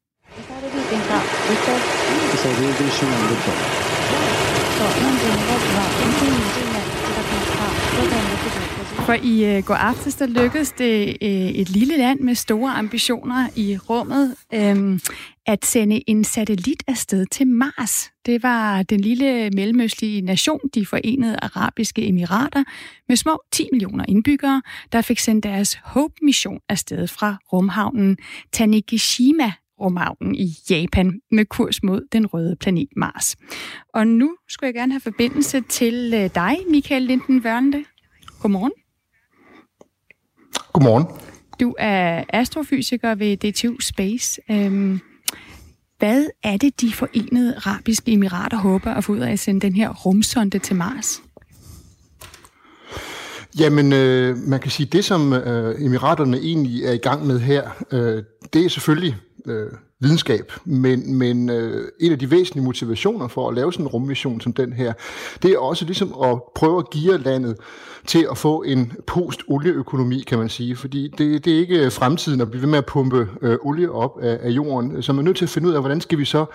Speaker 1: For i øh, går aftes, der lykkedes det øh, et lille land med store ambitioner i rummet øh, at sende en satellit afsted til Mars. Det var den lille mellemøstlige nation, de forenede arabiske emirater, med små 10 millioner indbyggere, der fik sendt deres Hope-mission afsted fra rumhavnen Tanegashima rumhavnen i Japan med kurs mod den røde planet Mars. Og nu skulle jeg gerne have forbindelse til øh, dig, Michael Linden Wørnde. Godmorgen.
Speaker 8: Godmorgen.
Speaker 1: Du er astrofysiker ved DTU Space. Øhm, hvad er det, de forenede arabiske emirater håber at få ud af at sende den her rumsonde til Mars?
Speaker 8: Jamen, øh, man kan sige, det som øh, emiraterne egentlig er i gang med her, øh, det er selvfølgelig øh, videnskab, men, men øh, en af de væsentlige motivationer for at lave sådan en rummission som den her, det er også ligesom at prøve at give landet til at få en post-olieøkonomi, kan man sige, fordi det, det er ikke øh, fremtiden at blive ved med at pumpe øh, olie op af, af jorden, så man er nødt til at finde ud af, hvordan skal vi så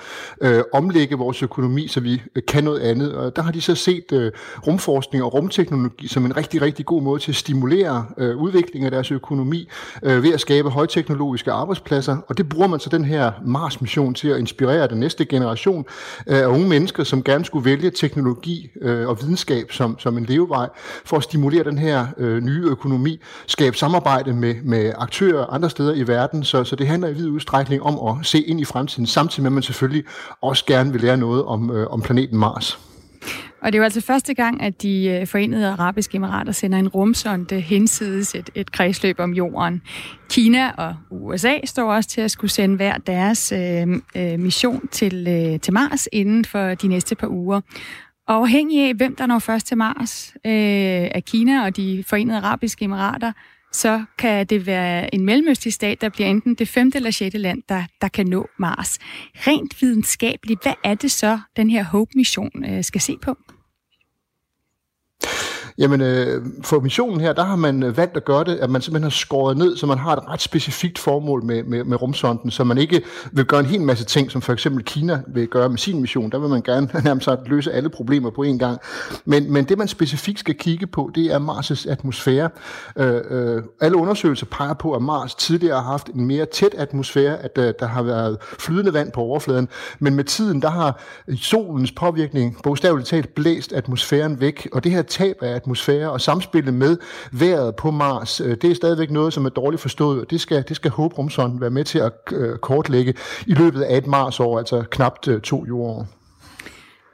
Speaker 8: øh, omlægge vores økonomi, så vi øh, kan noget andet, og der har de så set øh, rumforskning og rumteknologi som en rigtig, rigtig god måde til at stimulere øh, udviklingen af deres økonomi øh, ved at skabe højteknologiske arbejdspladser, og det bruger man så den her Mars-mission til at inspirere den næste generation øh, af unge mennesker, som gerne skulle vælge teknologi øh, og videnskab som, som en levevej for at stimulere den her øh, nye økonomi, skabe samarbejde med, med aktører andre steder i verden, så, så det handler i vid udstrækning om at se ind i fremtiden, samtidig med at man selvfølgelig også gerne vil lære noget om, øh, om planeten Mars.
Speaker 1: Og det er jo altså første gang, at de øh, forenede arabiske emirater sender en rumsonde hensides et, et kredsløb om jorden. Kina og USA står også til at skulle sende hver deres øh, øh, mission til, øh, til Mars inden for de næste par uger. Og afhængig af, hvem der når først til Mars øh, af Kina og de forenede arabiske emirater, så kan det være en mellemøstlig stat, der bliver enten det femte eller sjette land, der, der kan nå Mars. Rent videnskabeligt, hvad er det så, den her Hope-mission øh, skal se på?
Speaker 8: Jamen, øh, for missionen her, der har man øh, valgt at gøre det, at man simpelthen har skåret ned, så man har et ret specifikt formål med, med, med rumsonden, så man ikke vil gøre en hel masse ting, som for eksempel Kina vil gøre med sin mission. Der vil man gerne *laughs* nærmest løse alle problemer på en gang. Men, men det, man specifikt skal kigge på, det er Mars' atmosfære. Øh, øh, alle undersøgelser peger på, at Mars tidligere har haft en mere tæt atmosfære, at øh, der har været flydende vand på overfladen, men med tiden, der har solens påvirkning bogstaveligt talt blæst atmosfæren væk, og det her tab af atmosfære og samspillet med vejret på Mars, øh, det er stadigvæk noget, som er dårligt forstået, og det skal, det skal Hope Rumsonden være med til at øh, kortlægge i løbet af et Mars-år, altså knapt øh, to jordår.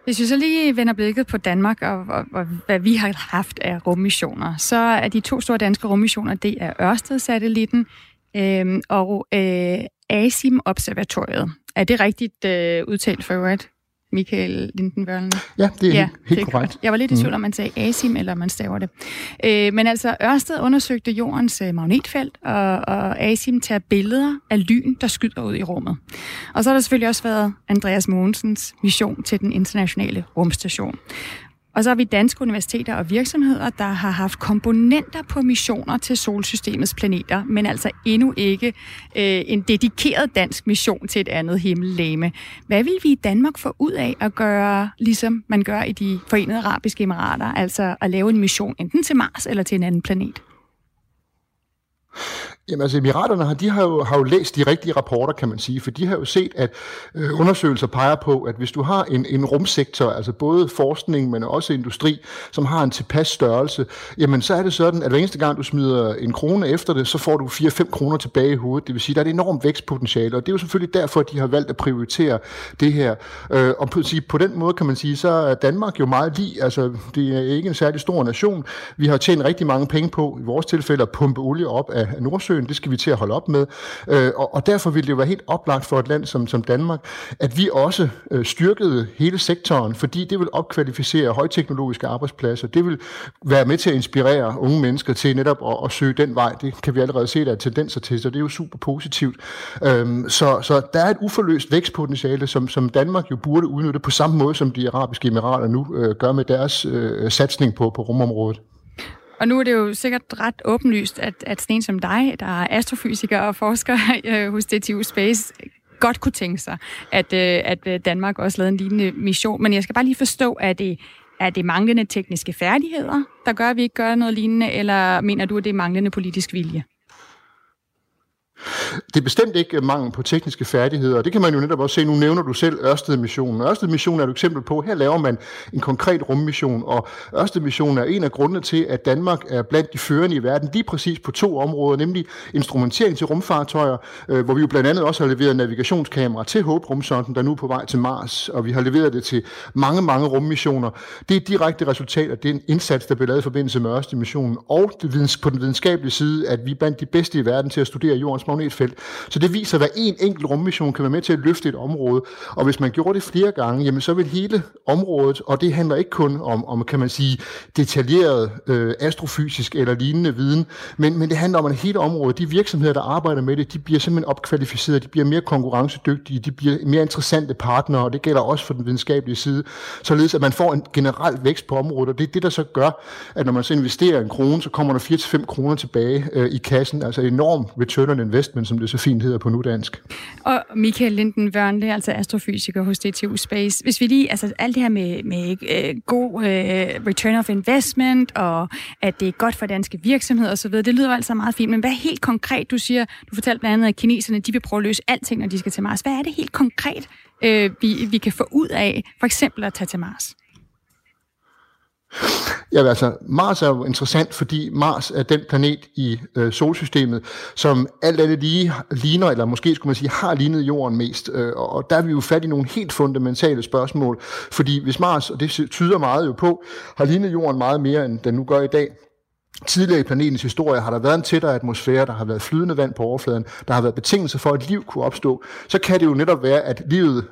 Speaker 1: Hvis vi så lige vender blikket på Danmark og, og, og hvad vi har haft af rummissioner, så er de to store danske rummissioner, det er Ørsted-satellitten øh, og øh, ASIM-observatoriet. Er det rigtigt øh, udtalt for øvrigt? Michael Lindenvørlen.
Speaker 8: Ja, det er ja, helt, helt korrekt. korrekt.
Speaker 1: Jeg var lidt i tvivl, mm. om man sagde ASIM, eller man staver det. Øh, men altså, Ørsted undersøgte jordens øh, magnetfelt, og, og ASIM tager billeder af lyn, der skyder ud i rummet. Og så har der selvfølgelig også været Andreas Mogensens mission til den internationale rumstation. Og så har vi danske universiteter og virksomheder, der har haft komponenter på missioner til solsystemets planeter, men altså endnu ikke øh, en dedikeret dansk mission til et andet himmellegeme. Hvad vil vi i Danmark få ud af at gøre, ligesom man gør i de forenede arabiske emirater, altså at lave en mission enten til Mars eller til en anden planet?
Speaker 8: Jamen altså, Emiraterne har, de har jo, har jo læst de rigtige rapporter, kan man sige, for de har jo set, at øh, undersøgelser peger på, at hvis du har en, en rumsektor, altså både forskning, men også industri, som har en tilpas størrelse, jamen så er det sådan, at hver eneste gang du smider en krone efter det, så får du 4-5 kroner tilbage i hovedet. Det vil sige, der er et enormt vækstpotentiale, og det er jo selvfølgelig derfor, at de har valgt at prioritere det her. Øh, og på, sige, på den måde kan man sige, så er Danmark jo meget lige, altså det er ikke en særlig stor nation. Vi har tjent rigtig mange penge på, i vores tilfælde, at pumpe olie op af Nordsøen, Østersøen, det skal vi til at holde op med. Øh, og, og derfor ville det jo være helt oplagt for et land som, som Danmark, at vi også øh, styrkede hele sektoren, fordi det vil opkvalificere højteknologiske arbejdspladser. Det vil være med til at inspirere unge mennesker til netop at, at søge den vej. Det kan vi allerede se, der er tendenser til, så det er jo super positivt. Øhm, så, så der er et uforløst vækstpotentiale, som, som Danmark jo burde udnytte på samme måde, som de arabiske emirater nu øh, gør med deres øh, satsning på, på rumområdet.
Speaker 1: Og nu er det jo sikkert ret åbenlyst, at, at sådan en som dig, der er astrofysiker og forsker *laughs* øh, hos DTU Space, godt kunne tænke sig, at, øh, at øh, Danmark også lavede en lignende mission. Men jeg skal bare lige forstå, at det er det manglende tekniske færdigheder, der gør, at vi ikke gør noget lignende, eller mener du, at det er manglende politisk vilje?
Speaker 8: Det er bestemt ikke mangel på tekniske færdigheder, og det kan man jo netop også se. Nu nævner du selv Ørsted-missionen. Ørsted-missionen er et eksempel på, her laver man en konkret rummission, og Ørsted-missionen er en af grundene til, at Danmark er blandt de førende i verden, lige præcis på to områder, nemlig instrumentering til rumfartøjer, øh, hvor vi jo blandt andet også har leveret navigationskamera til Hope-rumsonden, der nu er på vej til Mars, og vi har leveret det til mange, mange rummissioner. Det er et direkte resultat af den indsats, der blev lavet i forbindelse med Ørsted-missionen, og det, på den videnskabelige side, at vi er blandt de bedste i verden til at studere jordens magnetfelt. Så det viser, at en enkelt rummission kan være med til at løfte et område. Og hvis man gjorde det flere gange, jamen så vil hele området, og det handler ikke kun om, om kan man sige, detaljeret øh, astrofysisk eller lignende viden, men, men det handler om, at hele området, de virksomheder, der arbejder med det, de bliver simpelthen opkvalificeret, de bliver mere konkurrencedygtige, de bliver mere interessante partnere, og det gælder også for den videnskabelige side, således at man får en generel vækst på området, og det er det, der så gør, at når man så investerer en krone, så kommer der 4-5 kroner tilbage øh, i kassen, altså enorm return on investment investment, som det så fint hedder på nudansk.
Speaker 1: Og Michael Linden Wørn, det er altså astrofysiker hos DTU Space. Hvis vi lige, altså alt det her med, med øh, god øh, return of investment, og at det er godt for danske virksomheder osv., det lyder altså meget fint, men hvad helt konkret? Du siger, du fortalte blandt andet, at kineserne de vil prøve at løse alting, når de skal til Mars. Hvad er det helt konkret, øh, vi, vi kan få ud af for eksempel at tage til Mars?
Speaker 8: Ja, altså, Mars er jo interessant, fordi Mars er den planet i øh, solsystemet, som alt andet lige ligner, eller måske skulle man sige, har lignet Jorden mest. Øh, og der er vi jo fat i nogle helt fundamentale spørgsmål, fordi hvis Mars, og det tyder meget jo på, har lignet Jorden meget mere, end den nu gør i dag, Tidligere i planetens historie har der været en tættere atmosfære, der har været flydende vand på overfladen, der har været betingelser for, at liv kunne opstå, så kan det jo netop være, at livet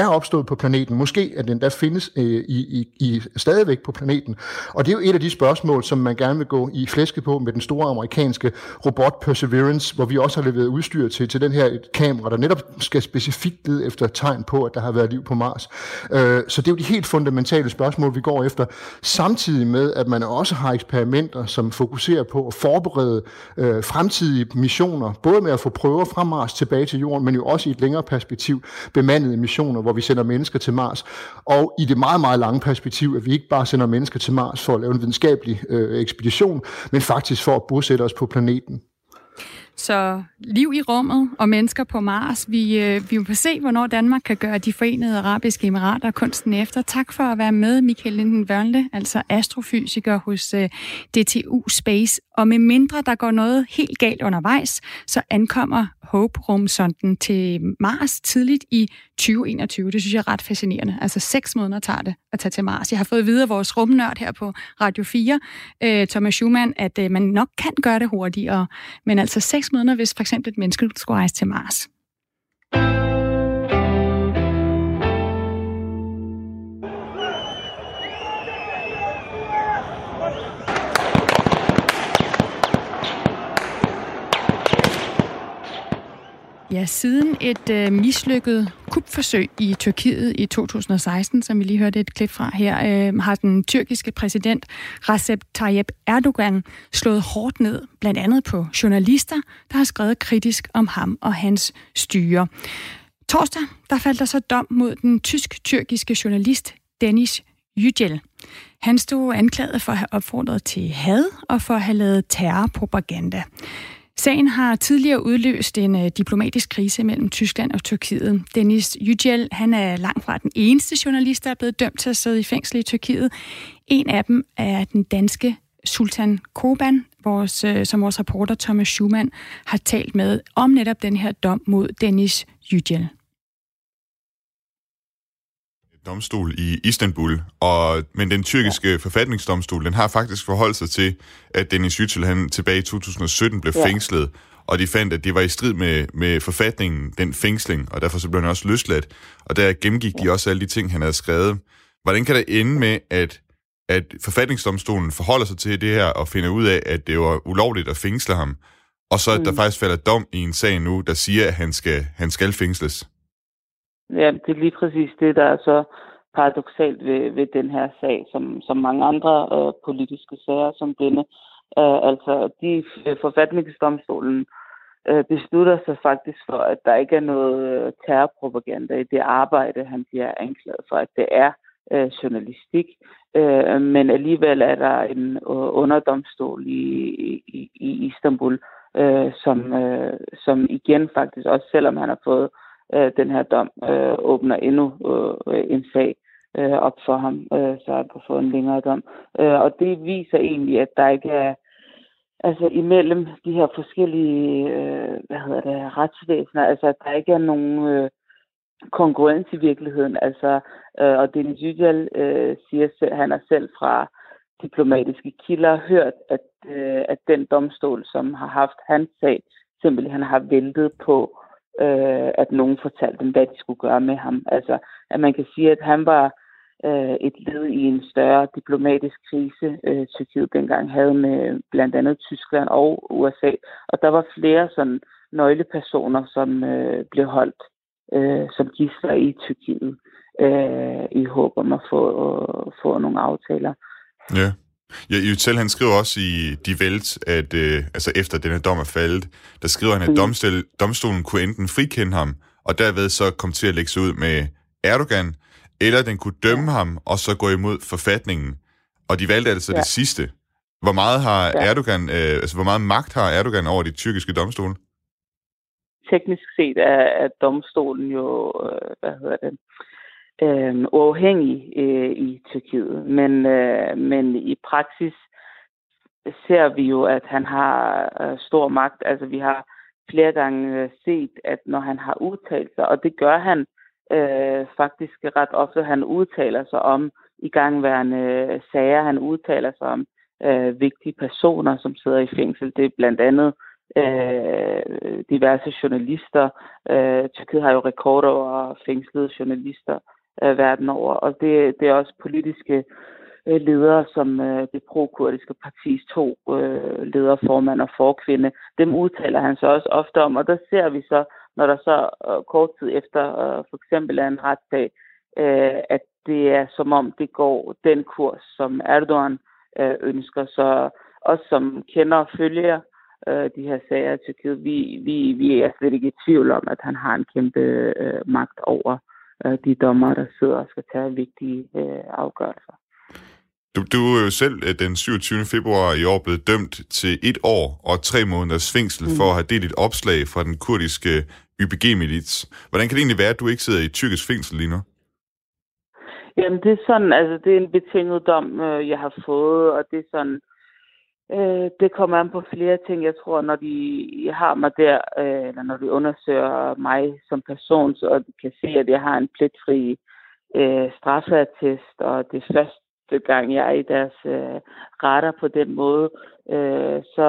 Speaker 8: er opstået på planeten. Måske at den der findes øh, i, i, i stadigvæk på planeten. Og det er jo et af de spørgsmål, som man gerne vil gå i flæske på med den store amerikanske robot Perseverance, hvor vi også har leveret udstyr til, til den her et kamera, der netop skal specifikt lede efter tegn på, at der har været liv på Mars. Øh, så det er jo de helt fundamentale spørgsmål, vi går efter, samtidig med, at man også har eksperimenter, som fokuserer på at forberede øh, fremtidige missioner, både med at få prøver fra Mars tilbage til Jorden, men jo også i et længere perspektiv bemandede missioner, hvor vi sender mennesker til Mars. Og i det meget, meget lange perspektiv, at vi ikke bare sender mennesker til Mars for at lave en videnskabelig øh, ekspedition, men faktisk for at bosætte os på planeten.
Speaker 1: Så liv i rummet og mennesker på Mars. Vi, øh, vi vil se, hvornår Danmark kan gøre de forenede arabiske emirater kunsten efter. Tak for at være med, Michael Linden Wørnle, altså astrofysiker hos øh, DTU Space. Og med mindre der går noget helt galt undervejs, så ankommer Hope-rumsonden til Mars tidligt i 2021. Det synes jeg er ret fascinerende. Altså seks måneder tager det at tage til Mars. Jeg har fået videre af vores rumnørd her på Radio 4, øh, Thomas Schumann, at øh, man nok kan gøre det hurtigere. Men altså seks måneder, hvis for eksempel et menneske skulle rejse til Mars. Ja, siden et øh, mislykket kupforsøg i Tyrkiet i 2016, som vi lige hørte et klip fra her, øh, har den tyrkiske præsident Recep Tayyip Erdogan slået hårdt ned, blandt andet på journalister, der har skrevet kritisk om ham og hans styre. Torsdag der faldt der så dom mod den tysk-tyrkiske journalist Dennis Yücel. Han stod anklaget for at have opfordret til had og for at have lavet terrorpropaganda. Sagen har tidligere udløst en øh, diplomatisk krise mellem Tyskland og Tyrkiet. Dennis Yücel, han er langt fra den eneste journalist, der er blevet dømt til at sidde i fængsel i Tyrkiet. En af dem er den danske Sultan Koban, vores, øh, som vores reporter Thomas Schumann har talt med om netop den her dom mod Dennis Yücel
Speaker 9: domstol i Istanbul, og, men den tyrkiske ja. forfatningsdomstol, den har faktisk forholdt sig til, at Dennis Yücel, han tilbage i 2017 blev ja. fængslet, og de fandt, at det var i strid med, med forfatningen, den fængsling, og derfor så blev han også løsladt. Og der gennemgik ja. de også alle de ting, han havde skrevet. Hvordan kan det ende med, at, at forfatningsdomstolen forholder sig til det her og finder ud af, at det var ulovligt at fængsle ham, og så at mm. der faktisk falder dom i en sag nu, der siger, at han skal, han skal fængsles?
Speaker 10: Ja, det er lige præcis det, der er så paradoxalt ved, ved den her sag, som, som mange andre øh, politiske sager som denne. Øh, altså, de øh, forfatningsdomstolen øh, beslutter sig faktisk for, at der ikke er noget øh, terrorpropaganda i det arbejde, han bliver anklaget for, at det er øh, journalistik. Øh, men alligevel er der en øh, underdomstol i, i, i Istanbul, øh, som, øh, som igen faktisk, også selvom han har fået øh, Øh, den her dom øh, åbner endnu øh, en sag øh, op for ham, øh, så han kan få en længere dom. Øh, og det viser egentlig, at der ikke er altså imellem de her forskellige øh, hvad hedder det, retsvæsener, altså at der ikke er nogen øh, konkurrence i virkeligheden. Altså, øh, og Denis Yücel øh, siger selv, han er selv fra diplomatiske kilder hørt, at, øh, at den domstol, som har haft hans sag, simpelthen har ventet på øh, at nogen fortalte dem, hvad de skulle gøre med ham. Altså, at man kan sige, at han var øh, et led i en større diplomatisk krise, øh, Tyrkiet dengang havde med blandt andet Tyskland og USA. Og der var flere sådan nøglepersoner, som øh, blev holdt øh, som gidsler i Tyrkiet øh, i håb om at få, øh, få nogle aftaler.
Speaker 9: Ja. Ja, Yutel, han skriver også i Die Welt, at øh, altså efter denne dom er faldet, der skriver han, at mm. domstol, domstolen kunne enten frikende ham, og derved så komme til at lægge sig ud med Erdogan, eller den kunne dømme ham, og så gå imod forfatningen. Og de valgte altså ja. det sidste. Hvor meget har ja. Erdogan, øh, altså hvor meget magt har Erdogan over de tyrkiske domstole?
Speaker 10: Teknisk set er, er domstolen jo, øh, hvad hedder det, øh, øh, uafhængig øh, i Tyrkiet. Men, øh, men i praksis ser vi jo, at han har øh, stor magt. Altså vi har flere gange øh, set, at når han har udtalt sig, og det gør han øh, faktisk ret ofte, han udtaler sig om i gangværende øh, sager, han udtaler sig om øh, vigtige personer, som sidder i fængsel. Det er blandt andet øh, diverse journalister. Øh, Tyrkiet har jo rekorder over fængslede journalister øh, verden over, og det, det er også politiske øh, ledere, som øh, det pro-kurdiske partis to øh, ledere, formand og forkvinde, dem udtaler han så også ofte om, og der ser vi så, når der så øh, kort tid efter øh, for eksempel er en retssag, øh, at det er som om det går den kurs, som Erdogan øh, ønsker. Så os som kender og følger øh, de her sager i Tyrkiet, vi, vi, vi er slet ikke i tvivl om, at han har en kæmpe øh, magt over øh, de dommer, der sidder og skal tage vigtige øh, afgørelser.
Speaker 9: Du, du er jo selv øh, den 27. februar i år blevet dømt til et år og tre måneders fængsel mm. for at have delt et opslag fra den kurdiske YPG-milits. Hvordan kan det egentlig være, at du ikke sidder i tyrkisk fængsel lige nu?
Speaker 10: Jamen, det er sådan, altså, det er en betinget dom, øh, jeg har fået, og det er sådan, øh, det kommer an på flere ting. Jeg tror, når de har mig der, øh, eller når de undersøger mig som person, så de kan se, at jeg har en pletfri øh, straffeattest, og det er første gang, jeg er i deres øh, retter på den måde, øh, så,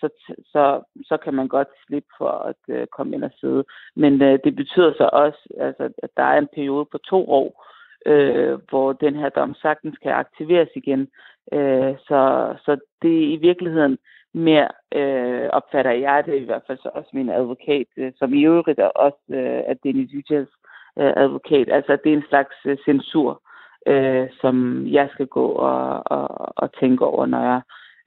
Speaker 10: så, så, så kan man godt slippe for at øh, komme ind og sidde. Men øh, det betyder så også, altså, at der er en periode på to år, øh, hvor den her dom sagtens kan aktiveres igen. Øh, så, så det er i virkeligheden mere, øh, opfatter jeg det i hvert fald så også min advokat, øh, som i øvrigt er også øh, er Dennis Yücels øh, advokat. Altså det er en slags øh, censur, øh, som jeg skal gå og, og, og tænke over, når jeg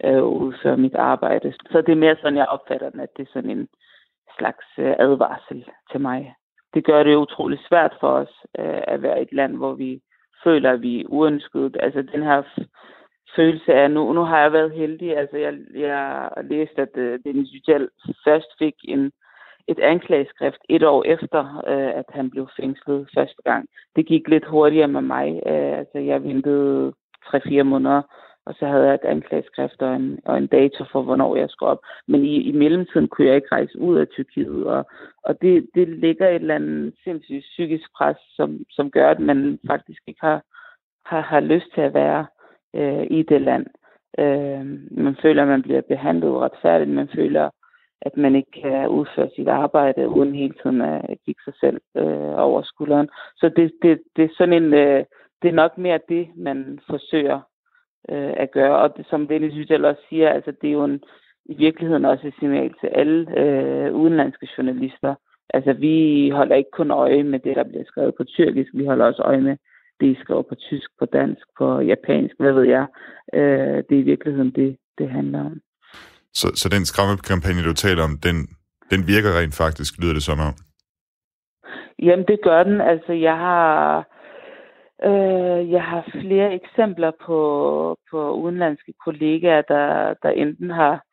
Speaker 10: øh, udfører mit arbejde. Så det er mere sådan, jeg opfatter den, at det er sådan en slags øh, advarsel til mig det gør det utrolig svært for os øh, at være et land, hvor vi føler, at vi er uønsket. Altså den her følelse af, nu, nu har jeg været heldig. Altså jeg, jeg læste, at øh, Dennis Yücel først fik en, et anklageskrift et år efter, øh, at han blev fængslet første gang. Det gik lidt hurtigere med mig. Øh, altså jeg ventede 3-4 måneder og så havde jeg et anklageskrift og en, og en dato for, hvornår jeg skulle op. Men i, i mellemtiden kunne jeg ikke rejse ud af Tyrkiet, og, og det, det ligger et eller andet sindssygt psykisk pres, som, som gør, at man faktisk ikke har, har, har lyst til at være øh, i det land. Øh, man føler, at man bliver behandlet uretfærdigt, man føler, at man ikke kan udføre sit arbejde uden hele tiden at kigge sig selv øh, over skulderen. Så det, det, det er sådan en, øh, det er nok mere det, man forsøger øh, at gøre. Og det, som Dennis Yttel også siger, altså det er jo en, i virkeligheden også et signal til alle øh, udenlandske journalister. Altså vi holder ikke kun øje med det, der bliver skrevet på tyrkisk, vi holder også øje med det, I skriver på tysk, på dansk, på japansk, hvad ved jeg. Øh, det er i virkeligheden det, det handler om.
Speaker 9: Så, så den skræmmekampagne, du taler om, den, den virker rent faktisk, lyder det som om?
Speaker 10: Jamen, det gør den. Altså, jeg har Øh, jeg har flere eksempler på, på udenlandske kollegaer, der, der enten har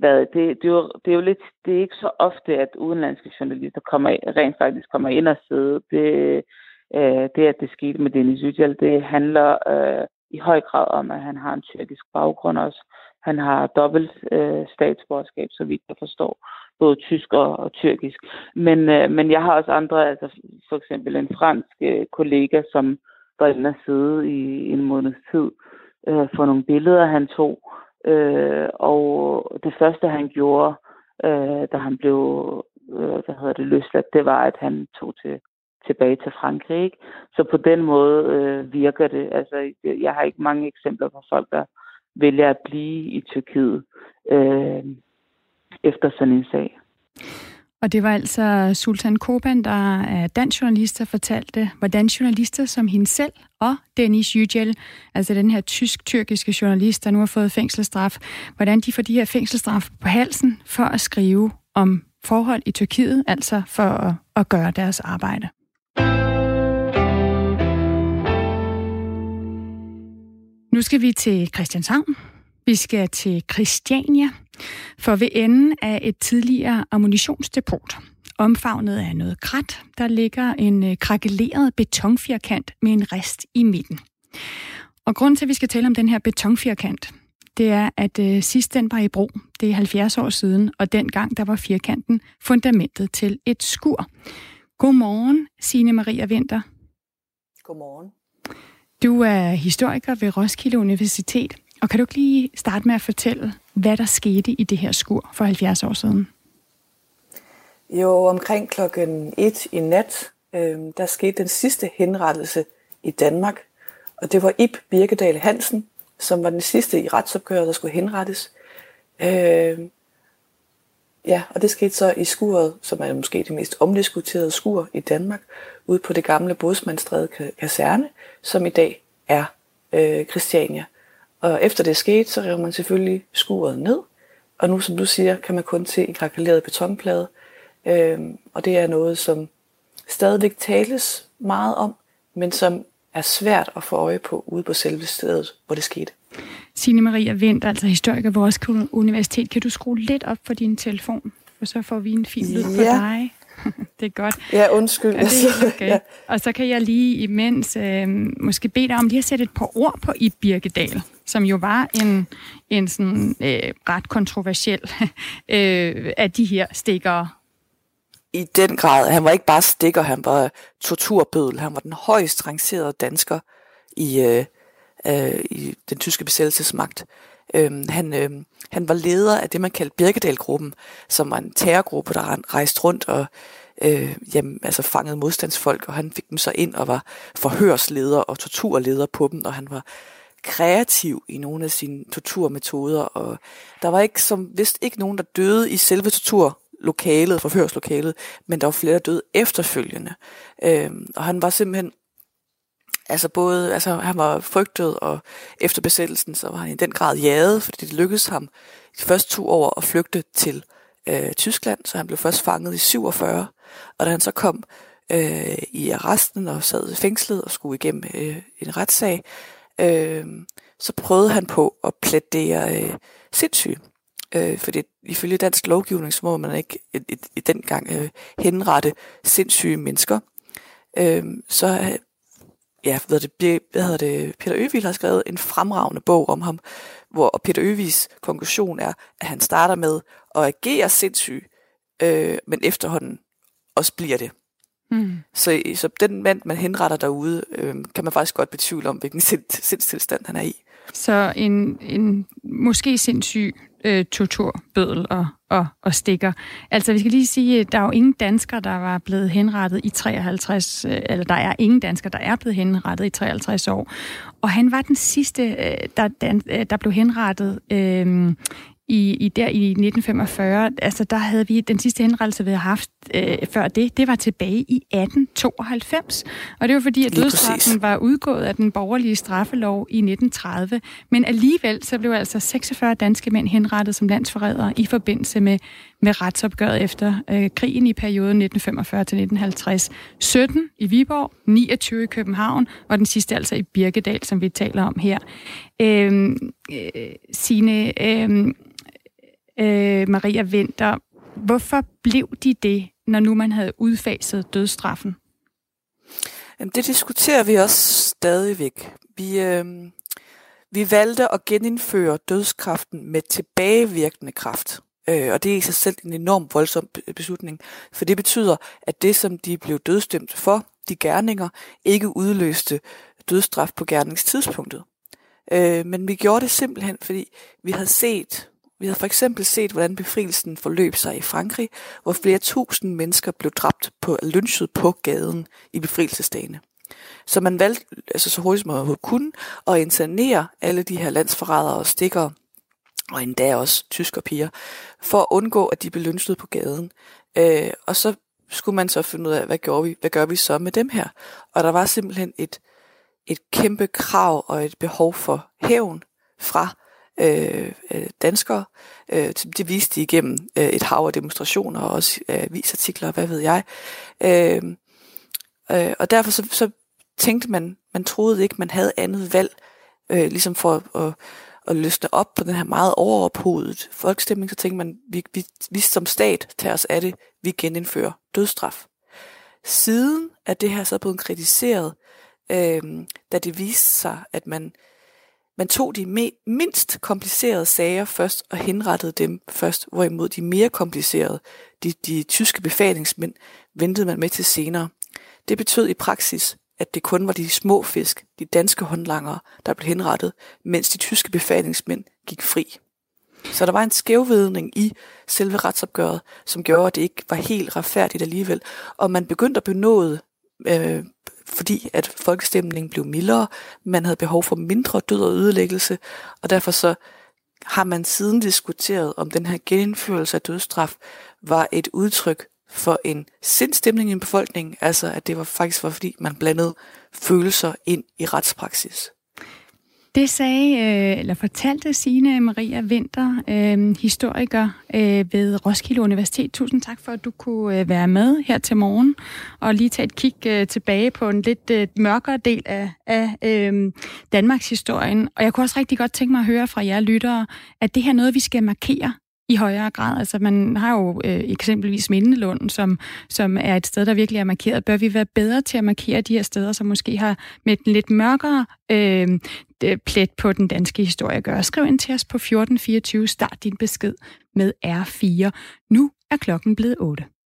Speaker 10: været... Det, det, er jo, det er jo lidt... Det er ikke så ofte, at udenlandske journalister kommer, rent faktisk kommer ind og sidder. Det, øh, det, at det skete med Dennis Yücel, det handler øh, i høj grad om, at han har en tyrkisk baggrund også. Han har dobbelt øh, statsborgerskab, så vidt jeg forstår både tysk og, og tyrkisk. Men, øh, men jeg har også andre, altså for eksempel en fransk øh, kollega, som var inde og sidde i en måneds tid øh, for nogle billeder, han tog. Øh, og det første, han gjorde, øh, da han blev øh, hvad hedder det, løsladt, det var, at han tog til tilbage til Frankrig. Ikke? Så på den måde øh, virker det. Altså, jeg har ikke mange eksempler på folk, der vælger at blive i Tyrkiet. Øh, efter sådan en sag.
Speaker 1: Og det var altså Sultan Koban, der er dansk journalist, der fortalte, hvordan journalister som hende selv og Dennis Yücel, altså den her tysk-tyrkiske journalist, der nu har fået fængselsstraf, hvordan de får de her fængselsstraf på halsen for at skrive om forhold i Tyrkiet, altså for at, at gøre deres arbejde. Nu skal vi til Christianshavn. Vi skal til Christiania, for ved enden af et tidligere ammunitionsdepot, omfavnet af noget krat, der ligger en øh, krakeleret betonfirkant med en rest i midten. Og grunden til, at vi skal tale om den her betonfirkant, det er, at øh, sidst den var i brug, det er 70 år siden, og dengang der var firkanten fundamentet til et skur. Godmorgen, Signe Maria Vinter.
Speaker 11: Godmorgen.
Speaker 1: Du er historiker ved Roskilde Universitet. Og kan du ikke lige starte med at fortælle, hvad der skete i det her skur for 70 år siden?
Speaker 11: Jo, omkring klokken 1 i nat, øh, der skete den sidste henrettelse i Danmark. Og det var Ib Birkedal Hansen, som var den sidste i retsopgøret, der skulle henrettes. Øh, ja, og det skete så i skuret, som er måske det mest omdiskuterede skur i Danmark, ude på det gamle Bodsmandstræde kaserne, som i dag er øh, Christiania. Og efter det skete, så rev man selvfølgelig skuret ned, og nu, som du siger, kan man kun se en kalkuleret betonplade. Øh, og det er noget, som stadigvæk tales meget om, men som er svært at få øje på ude på selve stedet, hvor det skete.
Speaker 1: Signe Maria Vendt, altså historiker på vores universitet. Kan du skrue lidt op for din telefon, og så får vi en fin lyd ja. på dig? Det er godt.
Speaker 11: Ja, undskyld.
Speaker 1: Ja, det er okay. *laughs* ja. Og så kan jeg lige imens øh, måske bede dig om lige at sætte et par ord på i Birkedal, som jo var en, en sådan øh, ret kontroversiel *laughs* øh, af de her stikkere.
Speaker 11: I den grad. Han var ikke bare stikker, han var torturbødel. Han var den højst rangerede dansker i, øh, øh, i den tyske besættelsesmagt. Øh, han, øh, han var leder af det, man kaldte Birkedal-gruppen, som var en terrorgruppe, der rejste rundt og øh, jamen, altså fangede modstandsfolk, og han fik dem så ind og var forhørsleder og torturleder på dem, og han var kreativ i nogle af sine torturmetoder, og der var ikke som vist ikke nogen, der døde i selve torturlokalet, forhørslokalet, men der var flere, der døde efterfølgende. Øh, og han var simpelthen Altså både, altså han var frygtet, og efter besættelsen, så var han i den grad jaget, fordi det lykkedes ham de første to år at flygte til øh, Tyskland, så han blev først fanget i 47, og da han så kom øh, i arresten og sad fængslet og skulle igennem øh, en retssag, øh, så prøvede han på at plædere øh, sindssyge. Øh, fordi ifølge dansk lovgivning, så må man ikke i, i, i den gang øh, henrette sindssyge mennesker. Øh, så ja, hvad det, hvad hedder det, Peter Øvig har skrevet en fremragende bog om ham, hvor Peter Øvigs konklusion er, at han starter med at agere sindssyg, øh, men efterhånden også bliver det. Mm. Så, så den mand, man henretter derude, øh, kan man faktisk godt betvivle om, hvilken sind, sindstilstand han er i.
Speaker 1: Så en, en måske sindssyg øh, torturbødel og, og, og stikker. Altså, vi skal lige sige, at der er jo ingen dansker, der var blevet henrettet i 53, øh, eller der er ingen dansker, der er blevet henrettet i 53 år. Og han var den sidste, øh, der, der, øh, der blev henrettet øh, i, i der i 1945, altså der havde vi den sidste henrettelse, vi havde haft øh, før det, det var tilbage i 1892. Og det var fordi, at dødsstraffen var udgået af den borgerlige straffelov i 1930. Men alligevel så blev altså 46 danske mænd henrettet som landsforrædere i forbindelse med, med retsopgøret efter øh, krigen i perioden 1945 til 1950. 17 i Viborg, 29 i København, og den sidste altså i Birkedal, som vi taler om her. Øh, øh, Signe, øh, øh, Maria Vinter. Hvorfor blev de det, når nu man havde udfaset dødsstraffen?
Speaker 11: Jamen, det diskuterer vi også stadigvæk. Vi, øh, vi valgte at genindføre dødskraften med tilbagevirkende kraft. Øh, og det er i sig selv en enorm voldsom beslutning, for det betyder, at det, som de blev dødstemt for, de gerninger, ikke udløste dødsstraf på gerningstidspunktet. Øh, men vi gjorde det simpelthen, fordi vi havde set vi havde for eksempel set, hvordan befrielsen forløb sig i Frankrig, hvor flere tusind mennesker blev dræbt på lynchet på gaden i befrielsesdagene. Så man valgte altså så hurtigt som man kunne at internere alle de her landsforrædere og stikkere, og endda også tysker piger, for at undgå, at de blev lynchet på gaden. Øh, og så skulle man så finde ud af, hvad, gjorde vi, hvad gør vi så med dem her? Og der var simpelthen et, et kæmpe krav og et behov for hævn fra Øh, øh, danskere. Øh, det viste de igennem øh, et hav af demonstrationer og også øh, visartikler, hvad ved jeg. Øh, øh, og derfor så, så tænkte man, man troede ikke, man havde andet valg, øh, ligesom for at, at løsne op på den her meget overophovedet folkstemning, så tænkte man, vi, vi, vi som stat tager os af det, vi genindfører dødsstraf. Siden er det her så blevet kritiseret, øh, da det viste sig, at man man tog de mindst komplicerede sager først og henrettede dem først, hvorimod de mere komplicerede, de, de tyske befalingsmænd, ventede man med til senere. Det betød i praksis, at det kun var de små fisk, de danske håndlangere, der blev henrettet, mens de tyske befalingsmænd gik fri. Så der var en skævvidning i selve retsopgøret, som gjorde, at det ikke var helt retfærdigt alligevel. Og man begyndte at benåde, øh, fordi at folkestemningen blev mildere, man havde behov for mindre død og ødelæggelse, og derfor så har man siden diskuteret, om den her genindførelse af dødsstraf var et udtryk for en sindstemning i befolkningen, altså at det var faktisk var fordi man blandede følelser ind i retspraksis.
Speaker 1: Det sagde, øh, eller fortalte Signe Maria Vinter, øh, historiker øh, ved Roskilde Universitet. Tusind tak for, at du kunne øh, være med her til morgen, og lige tage et kig øh, tilbage på en lidt øh, mørkere del af, af øh, Danmarks historien. Og jeg kunne også rigtig godt tænke mig at høre fra jer lyttere, at det her er noget, vi skal markere i højere grad. Altså man har jo øh, eksempelvis Mindelund, som, som er et sted, der virkelig er markeret. Bør vi være bedre til at markere de her steder, som måske har med den lidt mørkere øh, Øh, plet på den danske historie at gøre? Skriv ind til os på 1424. Start din besked med R4. Nu er klokken blevet 8.